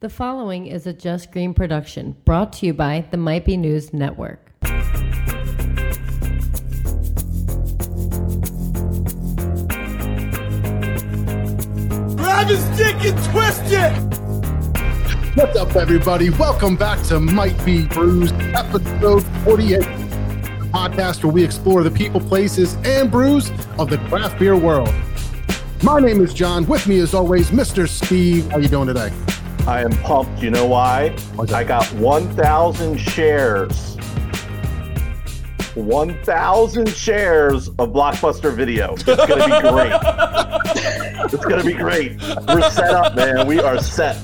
The following is a Just Green production brought to you by the Might Be News Network. Grab his dick and twist it! What's up, everybody? Welcome back to Might Be Brews, episode 48, the podcast where we explore the people, places, and brews of the craft beer world. My name is John. With me, as always, Mr. Steve. How are you doing today? I am pumped. You know why? I got 1,000 shares. 1,000 shares of Blockbuster Video. It's going to be great. it's going to be great. We're set up, man. We are set.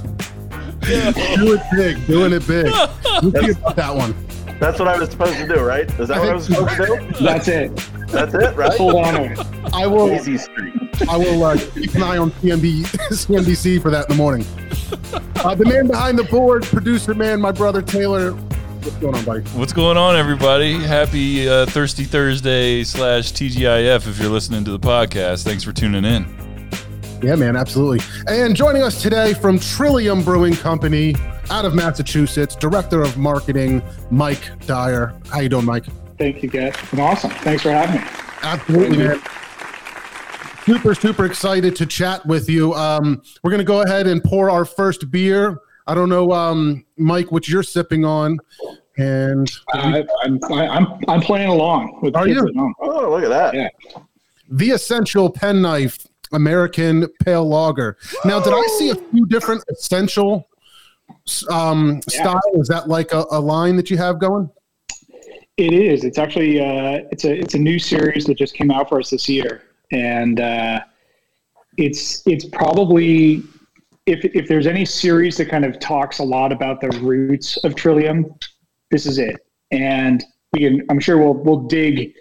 Do it big, doing it big. Let's that one. That's what I was supposed to do, right? Is that I what I was supposed to do? That's it. That's it, right? Hold on. I will. Easy street. I will uh, keep an eye on CNB, CNBC for that in the morning. Uh, the man behind the board, producer man, my brother Taylor. What's going on, buddy? What's going on, everybody? Happy uh, Thirsty Thursday slash TGIF if you're listening to the podcast. Thanks for tuning in. Yeah, man, absolutely. And joining us today from Trillium Brewing Company out of Massachusetts, Director of Marketing, Mike Dyer. How you doing, Mike? Thank you, guys. Been awesome. Thanks for having me. Absolutely, man. Super, super excited to chat with you. Um, we're going to go ahead and pour our first beer. I don't know, um, Mike, what you're sipping on. And I, I'm, I, I'm I'm playing along with Are kids you? Oh, look at that. Yeah. the essential penknife American Pale Lager. Now, did I see a few different essential um, Yeah. style? Is that like a, a line that you have going? It is. It's actually uh, it's a it's a new series that just came out for us this year, and uh, it's it's probably if if there's any series that kind of talks a lot about the roots of Trillium, this is it. And we can I'm sure we'll we'll dig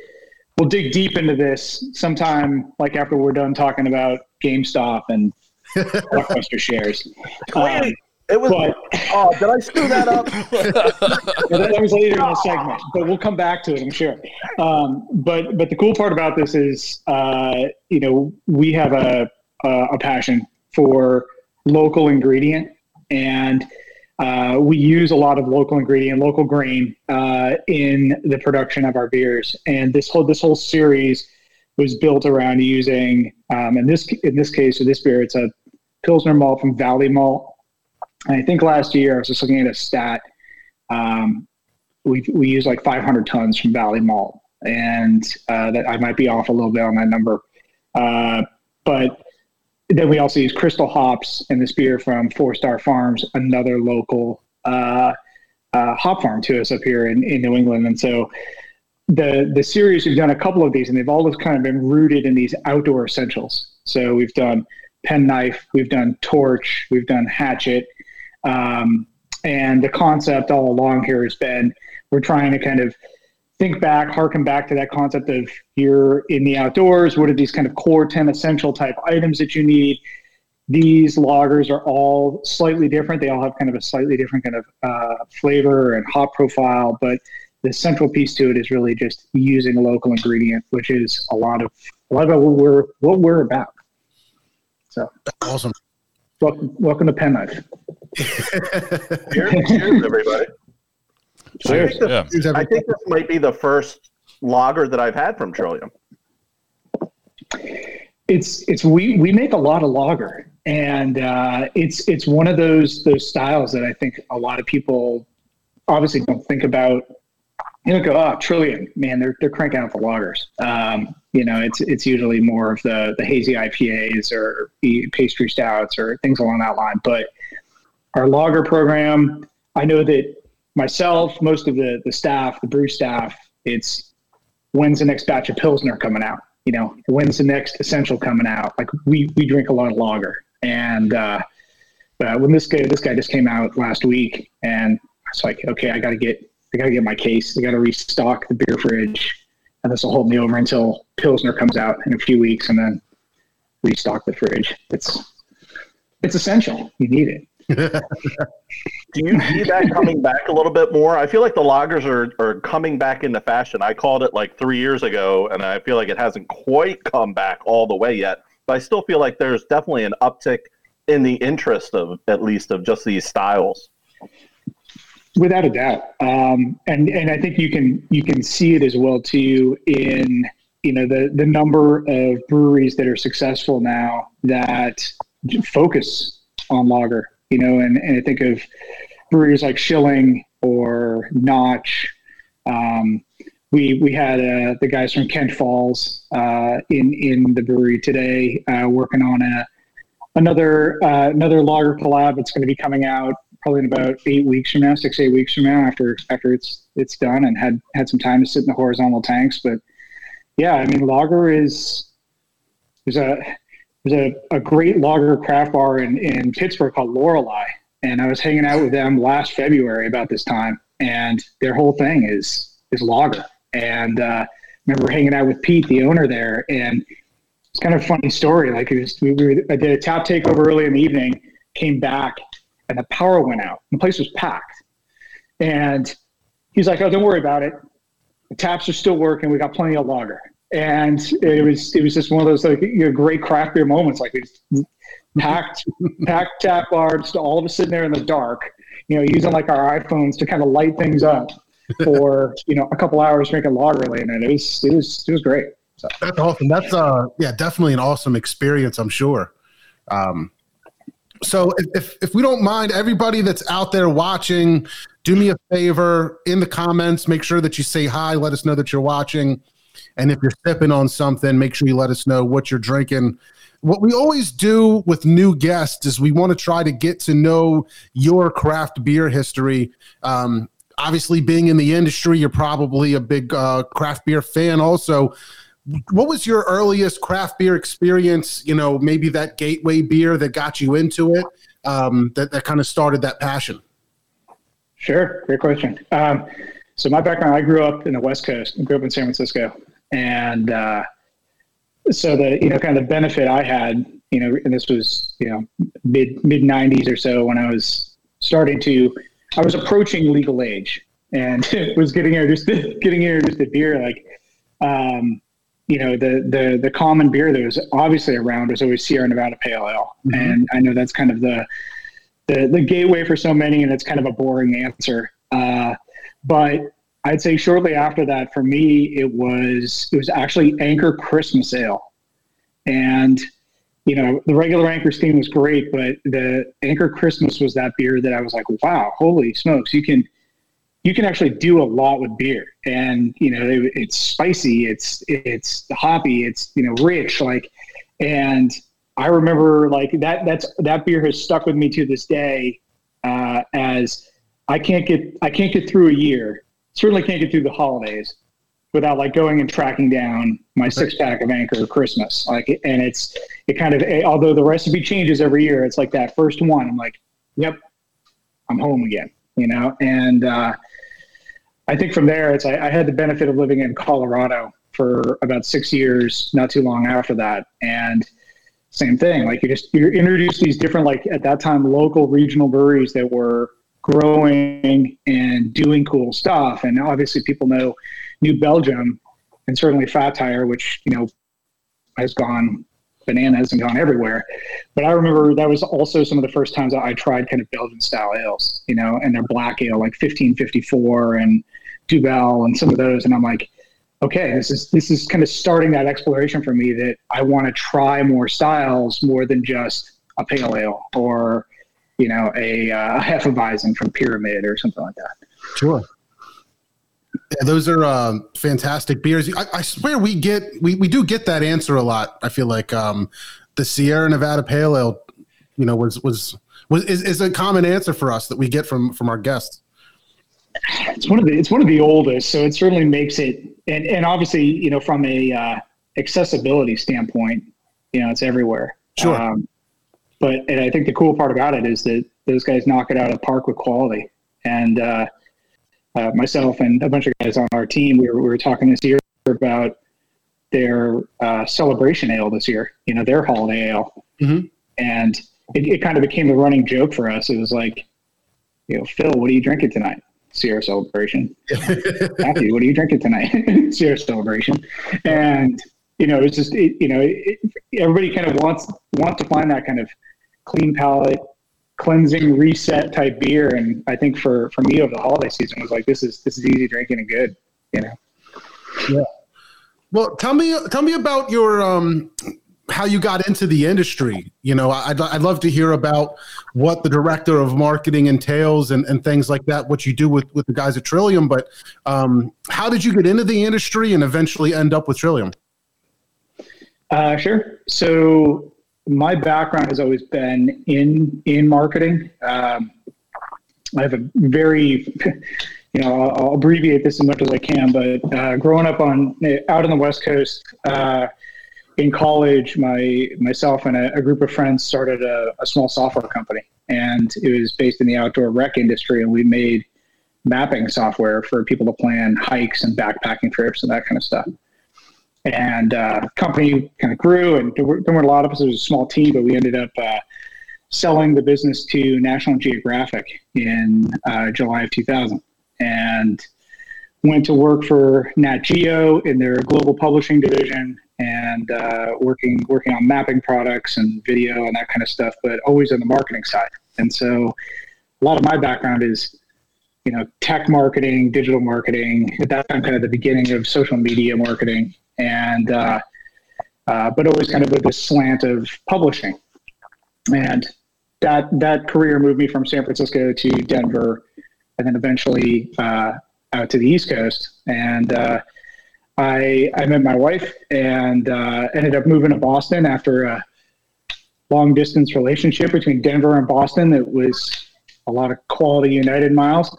we'll dig deep into this sometime like after we're done talking about GameStop and blockbuster shares. Um, it was. but Oh, did I screw that up? That, was later in the segment, but we'll come back to it, I'm sure. Um, but but the cool part about this is, uh, you know, we have a a, a passion for local ingredient, and uh, we use a lot of local ingredient, local grain uh, in the production of our beers. And this whole this whole series was built around using, um, in this in this case, with this beer, it's a Pilsner malt from Valley Malt. And I think last year I was just looking at a stat um, we we use like 500 tons from Valley Malt, and uh, that I might be off a little bit on that number, uh, but then we also use Crystal hops and this beer from Four Star Farms, another local uh, uh, hop farm to us up here in, in New England, and so the the series we've done a couple of these, and they've always kind of been rooted in these outdoor essentials. So we've done penknife, we've done torch, we've done hatchet. Um, and the concept all along here has been we're trying to kind of think back, harken back to that concept of you're in the outdoors. What are these kind of core 10 essential type items that you need? These lagers are all slightly different. They all have kind of a slightly different kind of uh, flavor and hop profile, but the central piece to it is really just using a local ingredient, which is a lot of a lot of what we're what we're about. So, Awesome. welcome, welcome to Penknife. Cheers, cheers, everybody. Cheers. I think, Yeah. I think this might be the first lager that I've had from Trillium. it's it's we we make a lot of lager and uh, it's it's one of those those styles that I think a lot of people obviously don't think about. You know, go oh Trillium, man, they're they're cranking out the lagers. Um, you know, it's it's usually more of the the hazy IPAs or pastry stouts or things along that line. But our lager program, I know that myself, most of the the staff, the brew staff, it's when's the next batch of pilsner coming out? You know when's the next essential coming out? Like we we drink a lot of lager. And uh, uh when this guy this guy just came out last week and it's like okay i gotta get i gotta get my case. I gotta restock the beer fridge. And this will hold me over until pilsner comes out in a few weeks and then restock the fridge. It's it's essential. You need it Do you see that coming back a little bit more? I feel like the lagers are, are coming back into fashion. I called it like three years ago, and I feel like it hasn't quite come back all the way yet. But I still feel like there's definitely an uptick in the interest of at least of just these styles. Without a doubt, um, and and I think you can you can see it as well too in you know the the number of breweries that are successful now that focus on lager. You know, and, and I think of breweries like Schilling or Notch. Um, we we had uh, the guys from Kent Falls uh, in in the brewery today uh, working on a another uh, another lager collab that's going to be coming out probably in about eight weeks from now, six eight weeks from now after after it's it's done and had had some time to sit in the horizontal tanks. But yeah, I mean lager is there's a there's a, a great lager craft bar in, in Pittsburgh called Lorelei. And I was hanging out with them last February about this time, and their whole thing is is lager. And uh, I remember hanging out with Pete, the owner there, and it's kind of a funny story. Like it was, we were, I did a tap takeover early in the evening, came back, and the power went out. The place was packed. And he's like, "Oh, don't worry about it. The taps are still working. We got plenty of lager." And it was it was just one of those like you know, great craft beer moments, like these packed packed tap bars, to all of us sitting there in the dark, you know, using like our iPhones to kind of light things up for you know a couple hours drinking lager late night. It was it was it was great. So. That's awesome. That's uh yeah, definitely an awesome experience. I'm sure. Um, so if, if, if we don't mind, everybody that's out there watching, do me a favor in the comments. Make sure that you say hi. Let us know that you're watching, and if you're sipping on something, make sure you let us know what you're drinking. What we always do with new guests is we want to try to get to know your craft beer history. Um, obviously, being in the industry, you're probably a big uh, craft beer fan. Also, what was your earliest craft beer experience? You know, maybe that gateway beer that got you into it, um, that that kind of started that passion. Sure, great question. Um, so my background, I grew up in the West Coast. I grew up in San Francisco, and uh, so the you know kind of the benefit I had, you know, and this was you know mid mid '90s or so when I was starting to, I was approaching legal age and was getting introduced to, getting introduced to beer like. Um, you know the the the common beer that was obviously around was always Sierra Nevada Pale Ale, mm-hmm. and I know that's kind of the, the the gateway for so many, and it's kind of a boring answer. Uh, but I'd say shortly after that, for me, it was it was actually Anchor Christmas Ale, and you know the regular Anchor Steam was great, but the Anchor Christmas was that beer that I was like, wow, holy smokes, you can you can actually do a lot with beer. And you know it, it's spicy it's it's hoppy it's you know rich like and i remember like that that's that beer has stuck with me to this day uh, as i can't get i can't get through a year certainly can't get through the holidays without like going and tracking down my six pack of anchor christmas like and it's it kind of although the recipe changes every year it's like that first one i'm like yep i'm home again you know and uh I think from there, it's I, I, had the benefit of living in Colorado for about six years, not too long after that, and same thing. Like you just you introduce these different like at that time local regional breweries that were growing and doing cool stuff, and obviously people know New Belgium and certainly Fat Tire, which you know has gone bananas and gone everywhere. But I remember that was also some of the first times I tried kind of Belgian style ales, you know, and their black ale like 1554 and Duvel and some of those. And I'm like, okay, this is this is kind of starting that exploration for me that I want to try more styles more than just a pale ale or you know a, uh, a Hefeweizen from Pyramid or something like that. Sure. Yeah, those are uh, fantastic beers. I, I, swear we get we, we do get that answer a lot. I feel like um, the Sierra Nevada Pale Ale, you know, was was was is, is a common answer for us that we get from from our guests it's one of the it's one of the oldest, so it certainly makes it and and obviously you know from a uh, accessibility standpoint, you know it's everywhere. Sure. Um, but and I think the cool part about it is that those guys knock it out of the park with quality. And uh, uh, myself and a bunch of guys on our team, we were, we were talking this year about their uh, celebration ale this year. You know their holiday ale, mm-hmm. and it, it kind of became a running joke for us. It was like, you know, Phil, what are you drinking tonight? Sierra Celebration. Matthew, what are you drinking tonight? Sierra Celebration. And, you know, it's just, it, you know, it, everybody kind of wants, wants to find that kind of clean palate, cleansing reset type beer. And I think for for me over the holiday season was like this is this is easy drinking and good. You know. Yeah. Well, tell me tell me about your um how you got into the industry. You know, I'd, I'd love to hear about what the director of marketing entails and, and things like that, what you do with, with the guys at Trillium. But um, how did you get into the industry and eventually end up with Trillium? Uh, sure. So my background has always been in in marketing. Um, I have a very, you know, I'll, I'll, abbreviate this as much as I can. But uh, growing up on out on the West Coast, uh, in college, my myself and a, a group of friends started a, a, small software company, and it was based in the outdoor rec industry, and we made mapping software for people to plan hikes and backpacking trips and that kind of stuff. And uh, company kind of grew, and there, were, there weren't a lot of us. It was a small team, but we ended up uh, selling the business to National Geographic in uh, July of 2000, and went to work for Nat Geo in their global publishing division and uh, working working on mapping products and video and that kind of stuff, but always on the marketing side. And so, a lot of my background is, you know, tech marketing, digital marketing. At that time, kind of the beginning of social media marketing, and uh, uh, but always kind of with this slant of publishing. And that that career moved me from San Francisco to Denver, and then eventually uh, out to the East Coast. And uh, I I met my wife and uh, ended up moving to Boston after a long distance relationship between Denver and Boston. That was a lot of quality United miles,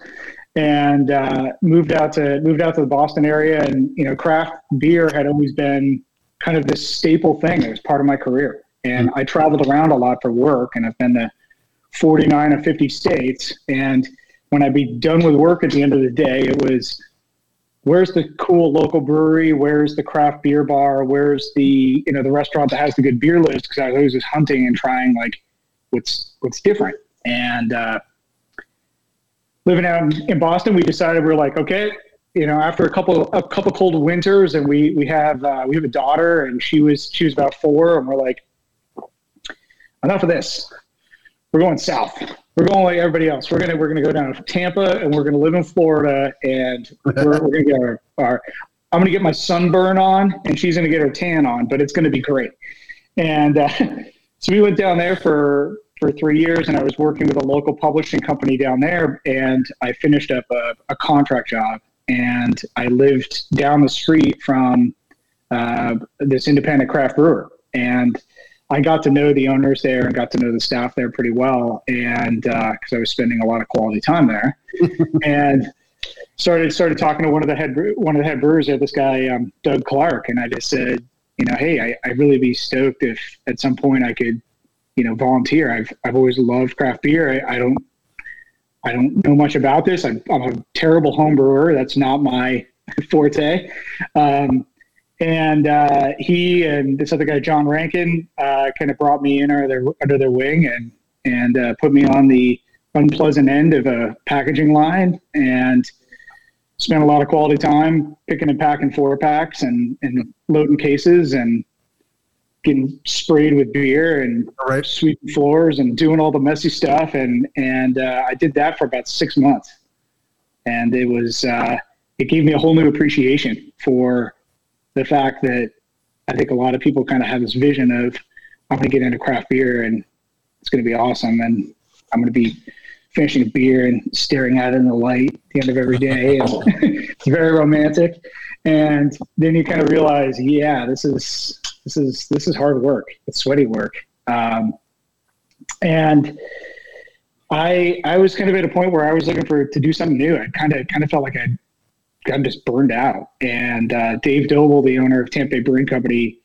and uh, moved out to moved out to the Boston area. And you know, craft beer had always been kind of this staple thing. It was part of my career, and I traveled around a lot for work, and I've been to 49 or 50 states. And when I'd be done with work at the end of the day, it was where's the cool local brewery? Where's the craft beer bar? Where's the you know the restaurant that has the good beer list? Because I was always just hunting and trying like what's what's different. And uh, living out in Boston, we decided we are like, okay, you know, after a couple a couple cold winters, and we we have uh, we have a daughter, and she was she was about four, and we're like, enough of this. We're going south we're going like everybody else. We're gonna we're gonna go down to Tampa and we're gonna live in Florida and we're, we're gonna get our, our I'm gonna get my sunburn on and she's gonna get her tan on, but it's gonna be great. And uh, so we went down there for for three years, and I was working with a local publishing company down there, and I finished up a, a contract job, and I lived down the street from uh, this independent craft brewer, and I got to know the owners there and got to know the staff there pretty well, and because uh, I was spending a lot of quality time there, and started started talking to one of the head one of the head brewers there, this guy um, Doug Clark, and I just said, you know, hey, I, I'd really be stoked if at some point I could, you know, volunteer. I've I've always loved craft beer. I, I don't I don't know much about this. I'm, I'm a terrible home brewer. That's not my forte. Um, and uh, he and this other guy, John Rankin, uh, kind of brought me in under their under their wing and and uh, put me on the unpleasant end of a packaging line and spent a lot of quality time picking and packing four packs and and loading cases and getting sprayed with beer and right. sweeping floors and doing all the messy stuff and and uh, I did that for about six months and it was uh, it gave me a whole new appreciation for the fact that I think a lot of people kind of have this vision of I'm going to get into craft beer and it's going to be awesome and I'm going to be finishing a beer and staring at it in the light at the end of every day. And it's very romantic. And then you kind of realize, yeah, this is this is this is hard work. It's sweaty work. Um, and I I was kind of at a point where I was looking for to do something new. I kind of kind of felt like I I'm just burned out. And uh, Dave Doble, the owner of Tampa Bay Brewing Company,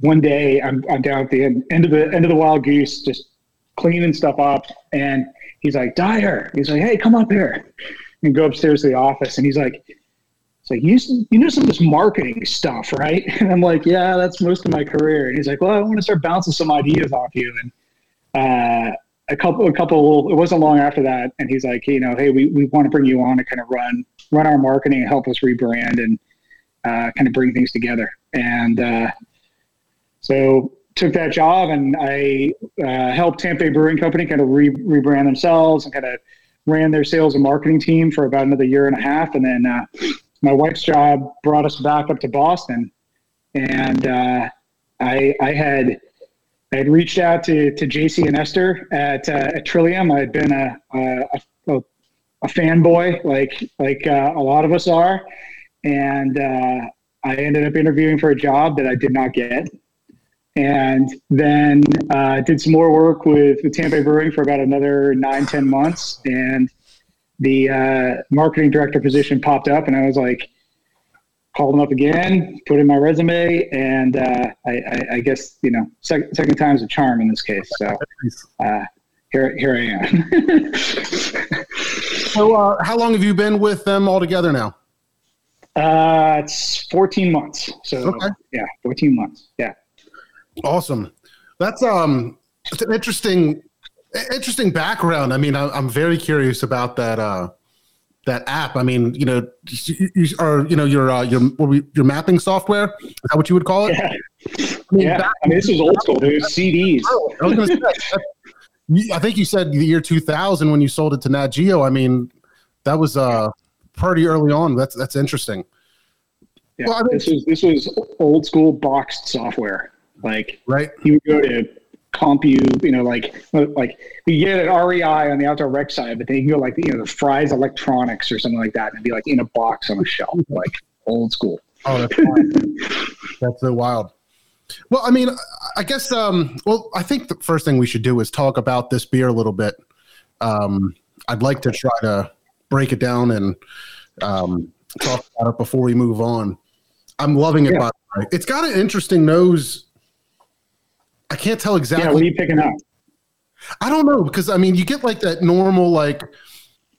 one day I'm, I'm down at the end, end of the end of the Wild Goose, just cleaning stuff up, and he's like, Dyer, he's like, hey, come up here, and go upstairs to the office, and he's like. It's like you, you know some of this marketing stuff, right? And I'm like, yeah, that's most of my career. And he's like, well, I want to start bouncing some ideas off you. And uh, a couple, a couple. It wasn't long after that, and he's like, you know, hey, we, we want to bring you on to kind of run run our marketing and help us rebrand and uh, kind of bring things together. And uh, so took that job and I uh, helped Tampa Brewing Company kind of re- rebrand themselves and kind of ran their sales and marketing team for about another year and a half. And then uh, my wife's job brought us back up to Boston, and uh, I, I had I had reached out to to JC and Esther at, uh, at Trillium. I had been a a, a, a fanboy like like uh, a lot of us are, and uh, I ended up interviewing for a job that I did not get and then uh, did some more work with the Tampa Brewing for about another nine, ten months. And the uh, marketing director position popped up, and I was like, called them up again, put in my resume, and uh, I, I, I, guess you know, second second time's a charm in this case. So uh, here here I am. so, uh, how long have you been with them all together now? Uh, it's 14 months. So okay. yeah, 14 months. Yeah. Awesome. That's um, it's an interesting, interesting background. I mean, I, am very curious about that. Uh, that app. I mean, you know, you, you are you know your uh, your your mapping software. Is that what you would call it? Yeah. I mean, yeah. I mean, this is old school, dude. CDs. I, was say, I think you said the year 2000 when you sold it to Nat Geo. I mean, that was uh pretty early on. That's that's interesting. Yeah, well, I mean, this was this was old school boxed software. Like, right? You would go to CompU, you you know, like like you get an REI on the outdoor rec side, but then you can go like you know the Fry's Electronics or something like that, and be like in a box on a shelf, like old school. Oh, that's that's so wild. Well, I mean, I guess. Um, well, I think the first thing we should do is talk about this beer a little bit. Um, I'd like to try to break it down and um, talk about it before we move on. I'm loving it. Yeah. By the way, it's got an interesting nose I can't tell exactly. Yeah, what are you picking up? I don't know because I mean, you get like that normal like.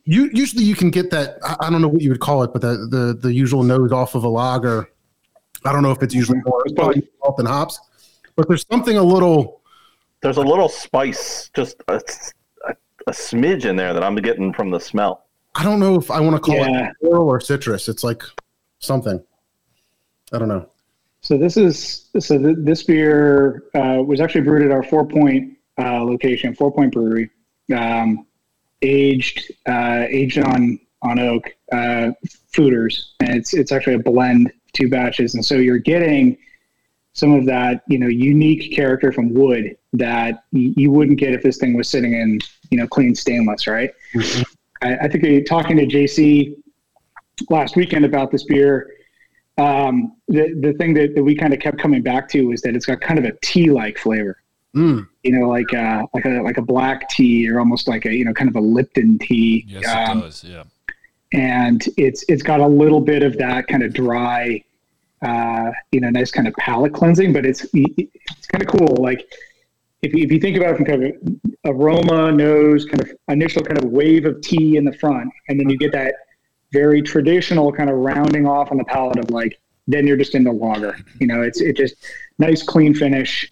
You usually you can get that. I don't know what you would call it, but the the, the usual nose off of a lager. I don't know if it's usually more salt and hops, but there's something a little. There's a little spice, just a, a, a smidge in there that I'm getting from the smell. I don't know if I want to call yeah. it floral or citrus. It's like something. I don't know. So this is so th- this beer uh, was actually brewed at our Fort Point uh, location, Fort Point Brewery, um, aged uh, aged on on oak uh, foeders, and it's it's actually a blend two batches, and so you're getting some of that you know unique character from wood that y- you wouldn't get if this thing was sitting in you know clean stainless, right? Mm-hmm. I, I think talking to JC last weekend about this beer um, the the thing that, that we kind of kept coming back to is that it's got kind of a tea like flavor. Mm. You know, like uh, like a like a black tea or almost like a you know kind of a Lipton tea. Yes, um, it does. Yeah. And it's it's got a little bit of that kind of dry, uh, you know, nice kind of palate cleansing, but it's it's kind of cool. Like if you, if you think about it from kind of aroma, nose, kind of initial kind of wave of tea in the front, and then you get that very traditional kind of rounding off on the palate of like then you're just in the lager. You know, it's it just nice clean finish,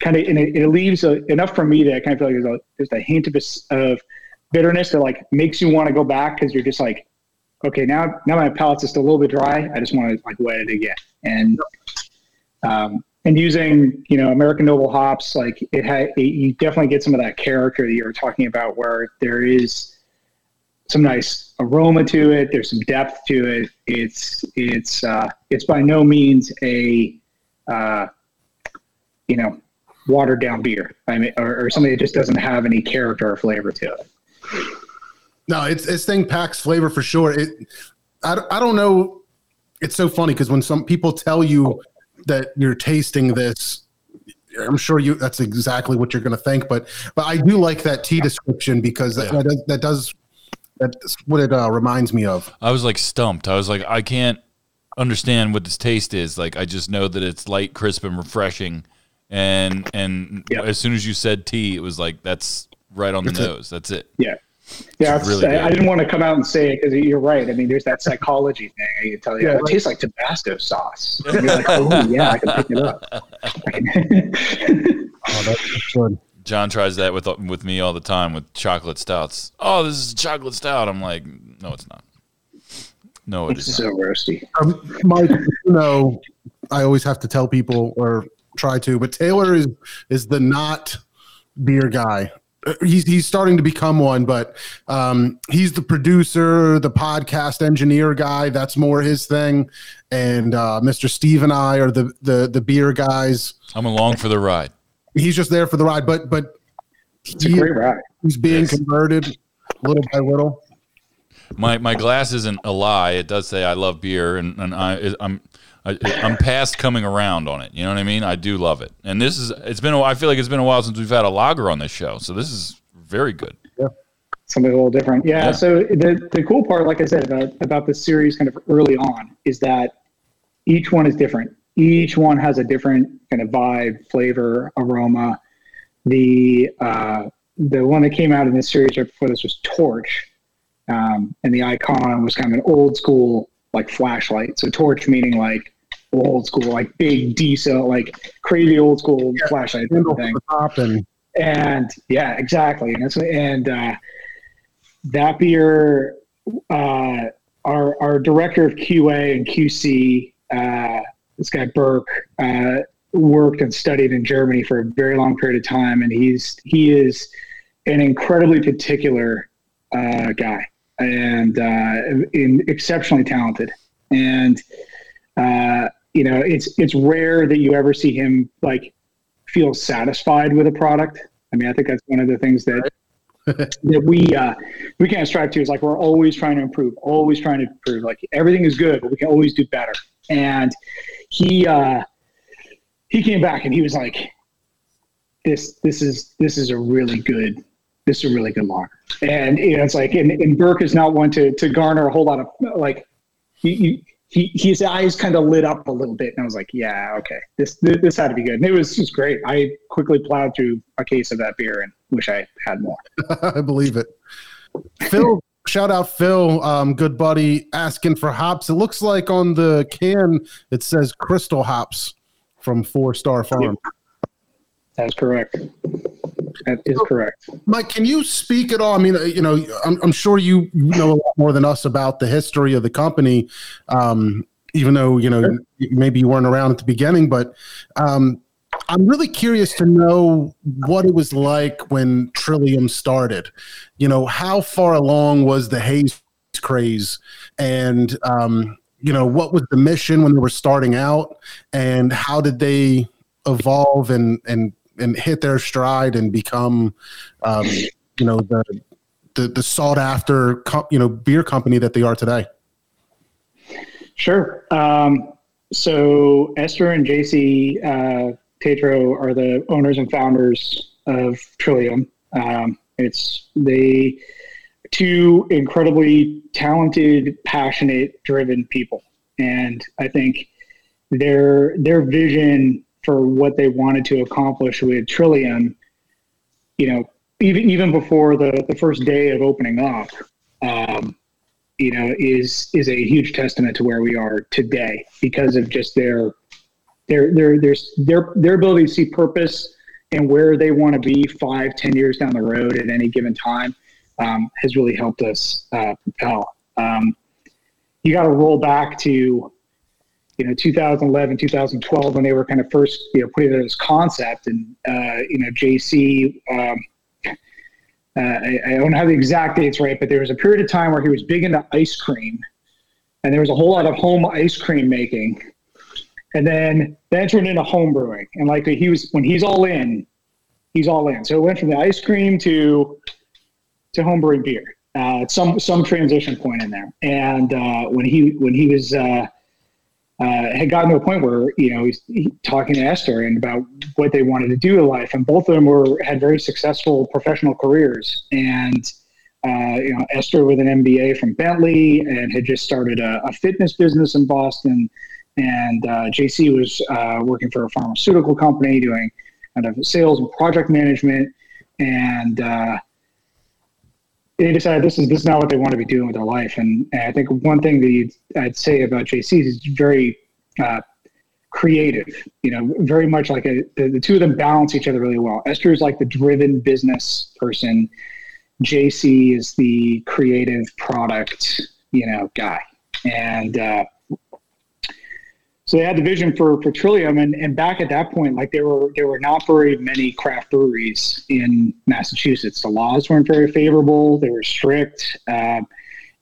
kind of and it, it leaves a, enough for me to kind of feel like there's a, there's a hint of of bitterness that like makes you want to go back because you're just like, okay, now now my palate's just a little bit dry. I just want to like wet it again and. Um, and using you know American Noble hops, like it had, it, you definitely get some of that character that you were talking about, where there is some nice aroma to it. There's some depth to it. It's it's uh, it's by no means a uh, you know watered down beer. I mean, or, or something that just doesn't have any character or flavor to it. No, it's this thing packs flavor for sure. It I, I don't know. It's so funny because when some people tell you that you're tasting this I'm sure you that's exactly what you're going to think, but but I do like that tea description because yeah. that, that, does that's what it uh, reminds me of. I was like stumped. I was like, I can't understand what this taste is. Like, I just know that it's light, crisp, and refreshing. And and yep. as soon as you said tea, it was like that's right on the that's nose. That's it. Yeah. Yeah, really I, I, didn't want to come out and say it because you're right. I mean, there's that psychology thing. I tell you, yeah, it right. tastes like Tabasco sauce. And you're like, oh yeah, I can pick it up. oh, that's good. John tries that with with me all the time with chocolate stouts. Oh, this is chocolate stout. I'm like, no, it's not. No, it it's is so not. roasty. Um, Mike, you know, I always have to tell people or try to. But Taylor is is the not beer guy. Uh, He's he's starting to become one, but um, he's the producer, the podcast engineer guy. That's more his thing. And uh, Mr. Steve and I are the the the beer guys. I'm along for the ride. He's just there for the ride, but but It's a great ride. he's being Yes. converted little by little. My my glass isn't a lie. It does say I love beer, and, and I I'm I, I'm past coming around on it. You know what I mean? I do love it, and this is it's been a, I feel like it's been a while since we've had a lager on this show, so this is very good. Yeah. something a little different. Yeah, Yeah. So the the cool part, like I said about about this series, kind of early on, is that each one is different. Each one has a different kind of vibe, flavor, aroma. The uh, the one that came out in this series right before this was Torch, um, and the icon was kind of an old school like flashlight. So Torch meaning like old school, like big diesel, like crazy old school flashlight Handle thing and and yeah, exactly. And that's and uh, that beer, uh, our our director of QA and QC, uh, this guy Burke, uh, worked and studied in Germany for a very long period of time, and he's he is an incredibly particular uh, guy and uh, in, exceptionally talented. And uh, you know, it's it's rare that you ever see him like feel satisfied with a product. I mean, I think that's one of the things that that we uh, we can't strive to is like we're always trying to improve, always trying to improve. Like everything is good, but we can always do better. And he uh, he came back and he was like, "This this is this is a really good this is a really good lager." And you know, it's like, and, and Burke is not one to to garner a whole lot of like he. he he, his eyes kind of lit up a little bit, and I was like, "Yeah, okay, this this, this had to be good." And it was just great. I quickly plowed through a case of that beer and wish I had more. I believe it. Phil, shout out Phil, um, good buddy, asking for hops. It looks like on the can it says crystal hops from Four Star Farm. That's correct. That is correct. Mike, can you speak at all? I mean, uh, you know, I'm, I'm sure you know a lot more than us about the history of the company, um, even though you know maybe you weren't around at the beginning. But um, I'm really curious to know what it was like when Trillium started. You know, how far along was the haze craze, and um, you know, what was the mission when they were starting out, and how did they evolve and and and hit their stride and become, um, you know, the the, the sought after, co- you know, beer company that they are today. Sure. Um, so Esther and JC uh, Tetreault are the owners and founders of Trillium. Um, it's they two incredibly talented, passionate, driven people, and I think their their vision for what they wanted to accomplish with Trillium, you know, even even before the the first day of opening up, um, you know, is is a huge testament to where we are today because of just their their their their their their ability to see purpose and where they want to be five, ten years down the road at any given time um, has really helped us uh, propel. Um, you got to roll back to you know 2011 2012 when they were kind of first you know putting out this concept and uh, you know jc um, uh, I, I don't have the exact dates right but there was a period of time where he was big into ice cream and there was a whole lot of home ice cream making and then then turned into home brewing. And like he was when he's all in he's all in. So it went from the ice cream to to home brewing beer uh, some some transition point in there. And uh, when he when he was uh, uh, had gotten to a point where you know he's he, talking to Esther and about what they wanted to do in life, and both of them were had very successful professional careers. And uh, you know, Esther with an MBA from Bentley and had just started a, a fitness business in Boston, and uh, JC was uh, working for a pharmaceutical company doing kind of sales and project management, and uh, they decided this is this is not what they want to be doing with their life. And, and I think one thing that I'd say about JC is very uh, creative. You know, very much like a, the, the two of them balance each other really well. Esther is like the driven business person. JC is the creative product, you know, guy. And uh, so they had the vision for for Trillium, and and back at that point, like there were there were not very many craft breweries in Massachusetts. The laws weren't very favorable; they were strict, uh,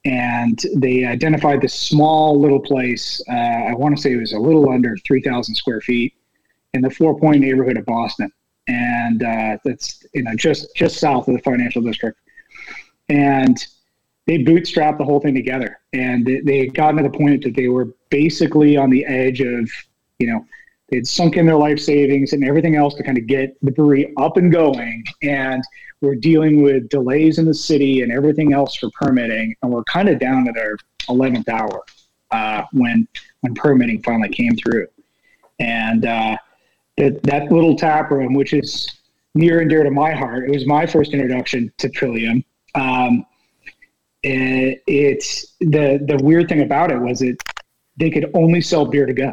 and they identified this small little place. Uh, I want to say it was a little under three thousand square feet in the Fort Point neighborhood of Boston, and uh, that's you know just just south of the financial district, and they bootstrapped the whole thing together. And they, had gotten to the point that they were basically on the edge of you know they'd sunk in their life savings and everything else to kind of get the brewery up and going. And we're dealing with delays in the city and everything else for permitting. And we're kind of down to their 11th hour uh, when when permitting finally came through. And uh, that, that little tap room which is near and dear to my heart it was my first introduction to trillium. Um, it, it's the the weird thing about it was it they could only sell beer to go.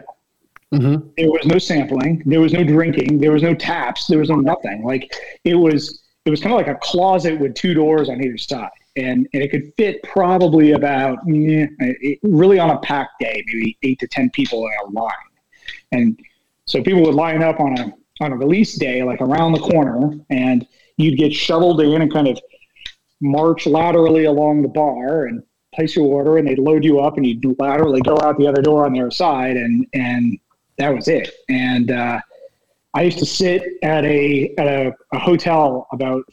Mm-hmm. There was no sampling. There was no drinking. There was no taps. There was no nothing. Like it was it was kind of like a closet with two doors on either side, and and it could fit probably about eh, it, really on a packed day, maybe eight to ten people in a line, and so people would line up on a on a release day, like around the corner, and you'd get shoveled in and kind of march laterally along the bar and place your order and they'd load you up and you'd laterally go out the other door on their side and and that was it. And uh, i used to sit at a at a, a, hotel about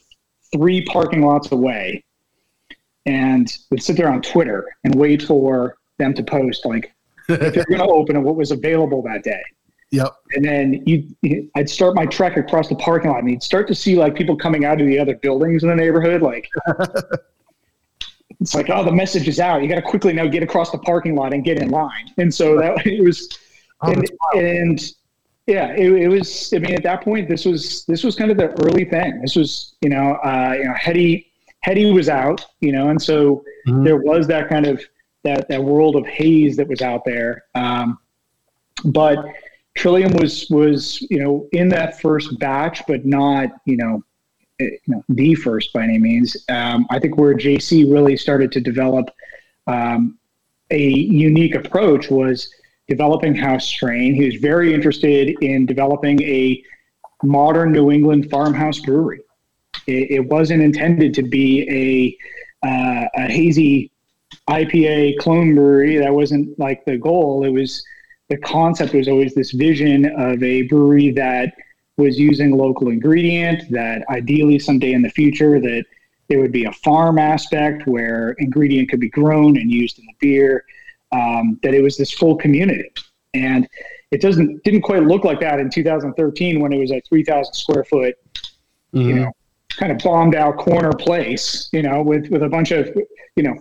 three parking lots away and would sit there on twitter and wait for them to post like if they're going to open and what was available that day Yep. And then you, I'd start my trek across the parking lot, and you'd start to see like people coming out of the other buildings in the neighborhood. Like, it's like, oh, the message is out. You got to quickly now get across the parking lot and get in line. And so that it was, oh, and, and, yeah, it, it, was. I mean, at that point, this was this was kind of the early thing. This was, you know, uh, you know, Heady Heady was out, you know, and so mm-hmm. there was that kind of that that world of haze that was out there. Um, but Trillium was was you know in that first batch, but not you know, eh, you know the first by any means. Um, I think where JC really started to develop um, a unique approach was developing house strain. He was very interested in developing a modern New England farmhouse brewery. It, it wasn't intended to be a uh, a hazy IPA clone brewery. That wasn't like the goal. It was the concept was always this vision of a brewery that was using local ingredient that ideally someday in the future that there would be a farm aspect where ingredient could be grown and used in the beer um, that it was this full community and it doesn't didn't quite look like that in 2013 when it was a 3000 square foot mm-hmm. you know kind of bombed out corner place you know with with a bunch of you know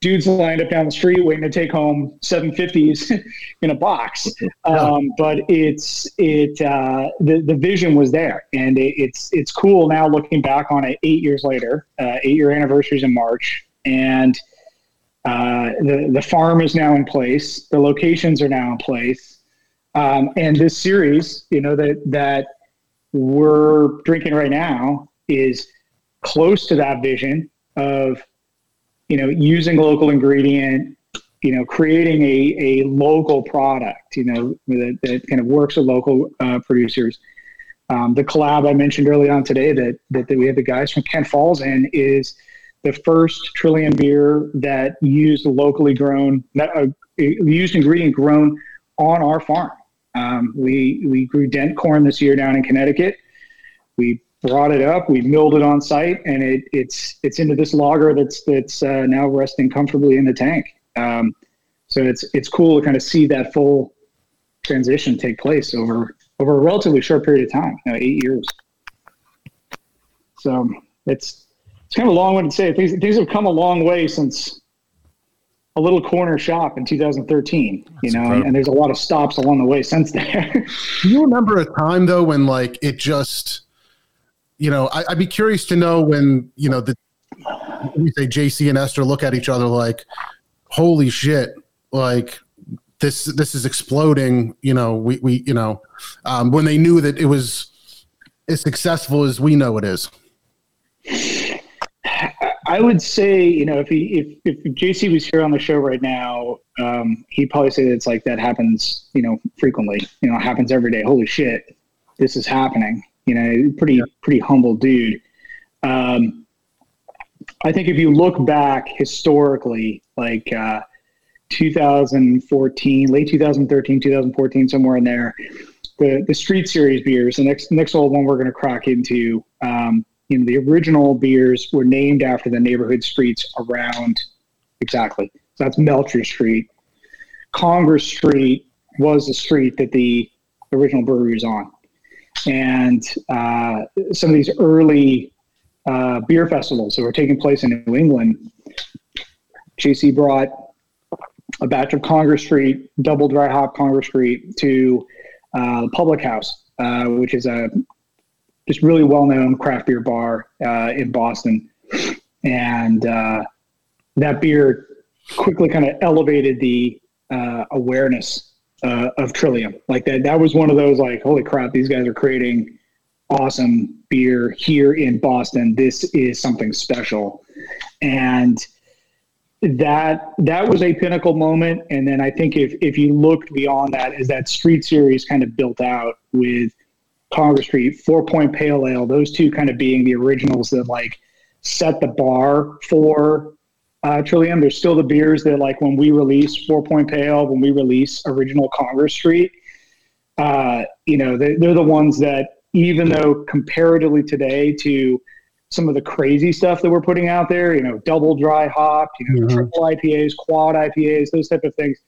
dudes lined up down the street waiting to take home 750s in a box. Um, but it's it uh, the the vision was there, and it, it's it's cool now looking back on it eight years later. Uh, eight year anniversaries in March, and uh, the the farm is now in place. The locations are now in place, um, and this series, you know that that we're drinking right now is close to that vision of you know, using local ingredient, you know, creating a, a local product, you know, that, that kind of works with local uh, producers. Um, the collab I mentioned early on today that, that, that we have the guys from Kent Falls in is the first Trillium beer that used locally grown, uh, used ingredient grown on our farm. Um, we we grew dent corn this year down in Connecticut. We brought it up. We milled it on site, and it, it's it's into this lager that's that's uh, now resting comfortably in the tank. Um, so it's it's cool to kind of see that full transition take place over over a relatively short period of time, you know, eight years. So it's it's kind of a long one to say. Things things have come a long way since a little corner shop in 2013. That's you know, incredible. and there's a lot of stops along the way since then. Do you remember a time though when like it just you know, I, would be curious to know when you know the we say JC and Esther look at each other like, "Holy shit!" Like this this is exploding. You know, we we you know um, when they knew that it was as successful as we know it is. I would say, you know, if he if if JC was here on the show right now, um, he'd probably say that it's like that happens, you know, frequently. You know, happens every day. Holy shit, this is happening. You know, pretty yeah. pretty humble dude. Um, I think if you look back historically, like uh, 2014, late 2013, 2014, somewhere in there, the the Street Series beers, the next next old one we're going to crack into. Um, you know, the original beers were named after the neighborhood streets around exactly. So that's Melcher Street. Congress Street was the street that the original brewery was on. And uh, some of these early uh, beer festivals that were taking place in New England, JC brought a batch of Congress Street, double dry hop Congress Street to uh, the Public House, uh, which is a just really well known craft beer bar uh, in Boston, and uh, that beer quickly kind of elevated the awareness uh, of Trillium. Like that, that was one of those like, holy crap, these guys are creating awesome beer here in Boston. This is something special, and that that was a pinnacle moment. And then I think if if you looked beyond that, is that street series kind of built out with Congress Street, Fort Point Pale Ale, those two kind of being the originals that like set the bar for uh, Trillium. There's still the beers that like when we release Fort Point Pale, when we release original Congress Street, uh, you know, they, they're the ones that even though comparatively today to some of the crazy stuff that we're putting out there, you know, double dry hop, you know, mm-hmm. triple IPAs, quad IPAs, those type of things.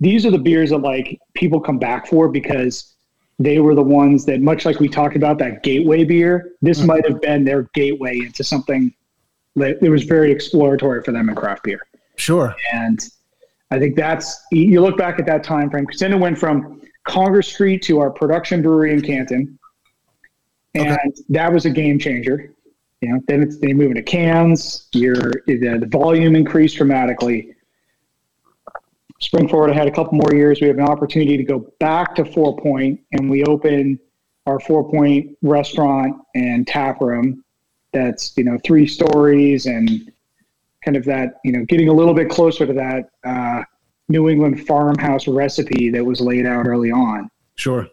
These are the beers that like people come back for because they were the ones that, much like we talked about that gateway beer, this mm-hmm. might have been their gateway into something it was very exploratory for them in craft beer. Sure. And I think that's you look back at that time frame because then it went from Congress Street to our production brewery in Canton, and okay. that was a game changer. You know, then it's they move into cans. Your the, the volume increased dramatically spring forward I had a couple more years we have an opportunity to go back to Fort Point and we open our Fort Point restaurant and tap room that's you know three stories and kind of that you know getting a little bit closer to that uh, new england farmhouse recipe that was laid out early on. Sure.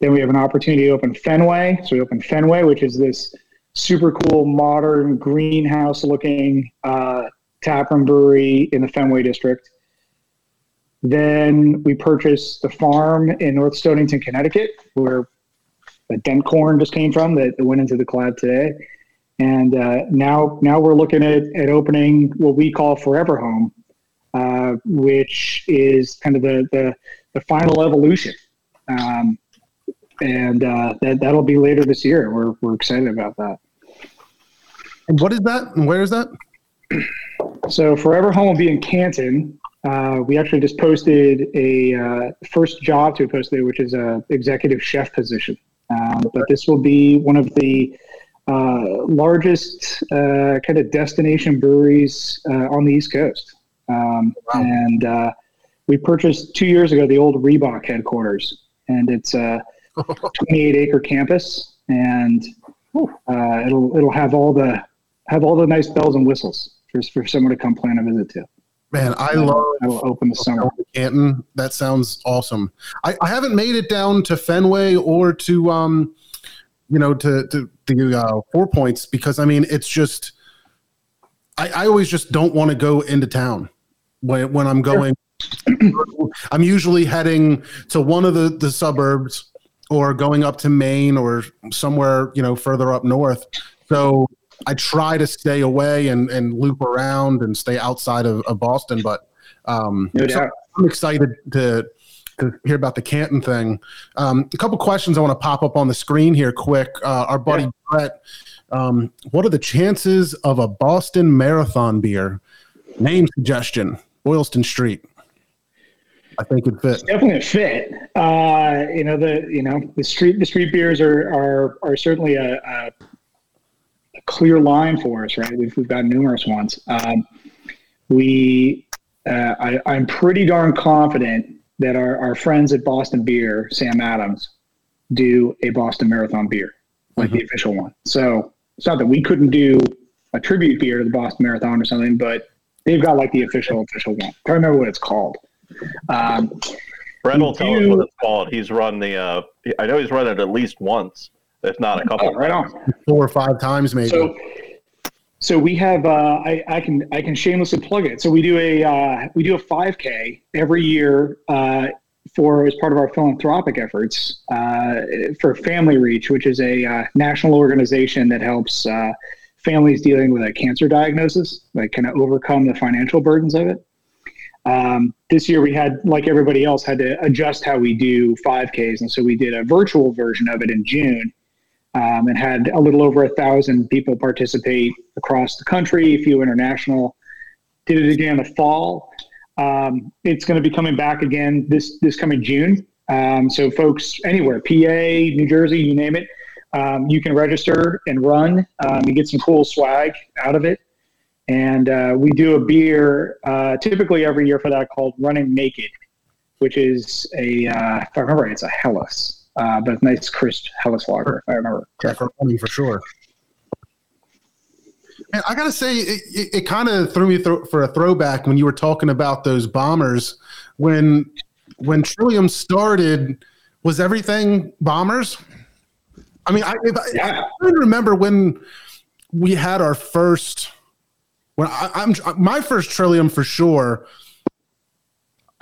Then we have an opportunity to open fenway. So we open fenway which is this super cool modern greenhouse looking uh, taproom brewery in the fenway district. Then we purchased the farm in North Stonington, Connecticut, where the dent corn just came from that, went into the collab today. And uh, now, now we're looking at, at opening what we call Forever Home, uh, which is kind of the, the, the final evolution. Um, and uh, that, that'll be later this year. We're, we're excited about that. And what is that? And where is that? So Forever Home will be in Canton, uh, we actually just posted a uh, first job to post there, which is a executive chef position. Um, but this will be one of the uh, largest uh, kind of destination breweries uh, on the East Coast. Um, wow. And uh, we purchased two years ago the old Reebok headquarters, and it's a 28 acre campus, and it'll it'll have all the have all the nice bells and whistles for for someone to come plan a visit to. Man, I love I will open the summer. Canton. That sounds awesome. I, I haven't made it down to Fenway or to um, you know, to to the uh, Fort Points because I mean it's just I, I always just don't want to go into town when when I'm going. I'm usually heading to one of the the suburbs or going up to Maine or somewhere you know further up north. So I try to stay away and, and loop around and stay outside of, of Boston, but um, no so I'm excited to to hear about the Canton thing. Um, a couple questions I want to pop up on the screen here, quick. Uh, our buddy yeah. Brett, um, what are the chances of a Boston Marathon beer? Name suggestion: Boylston Street. I think it fit. definitely a fit. Uh, you know the you know the street the street beers are are are certainly a, a a clear line for us, right? We've, we've got numerous ones. Um, we, uh, I, I'm pretty darn confident that our, our friends at Boston Beer, Sam Adams, do a Boston Marathon beer, like mm-hmm. the official one. So it's not that we couldn't do a tribute beer to the Boston Marathon or something, but they've got like the official official one. I can't remember what it's called. Um, Brett will Do tell us what it's called. He's run the. Uh, I know he's run it at least once, if not a couple. oh, right on. Four or five times maybe. So, so we have. Uh, I, I can I can shamelessly plug it. So we do a uh, we do a 5K every year uh, for as part of our philanthropic efforts uh, for Family Reach, which is a uh, national organization that helps uh, families dealing with a cancer diagnosis, like kind of overcome the financial burdens of it. Um, this year we had, like everybody else, had to adjust how we do 5Ks, and so we did a virtual version of it in June um, and had a little over a thousand people participate across the country, a few international. Did it again in the fall. Um, it's going to be coming back again this this coming June. Um, so folks anywhere, PA, New Jersey, you name it, um, you can register and run. Um, you get some cool swag out of it. And uh, we do a beer uh, typically every year for that called Running Naked, which is a, uh, if I remember, right, it's a Helles, uh, but a nice, crisp Helles lager, if I remember. Yeah, for running for sure. And I gotta say, it, it, it kind of threw me thro- for a throwback when you were talking about those bombers. When when Trillium started, was everything bombers? I mean, I, if I, Yeah. I don't remember when we had our first. When I, I'm my first Trillium for sure.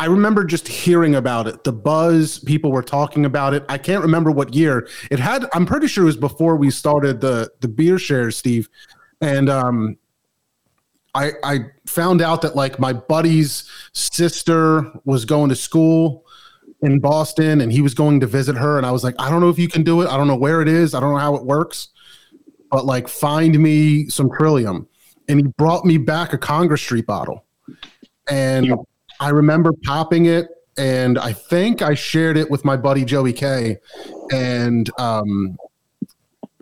I remember just hearing about it. The buzz, people were talking about it. I can't remember what year it had. I'm pretty sure it was before we started the the beer shares, Steve. And um, I I found out that like my buddy's sister was going to school in Boston, and he was going to visit her. And I was like, I don't know if you can do it. I don't know where it is. I don't know how it works. But like, find me some Trillium. And he brought me back a Congress Street bottle. And. I remember popping it, and I think I shared it with my buddy Joey K. And um,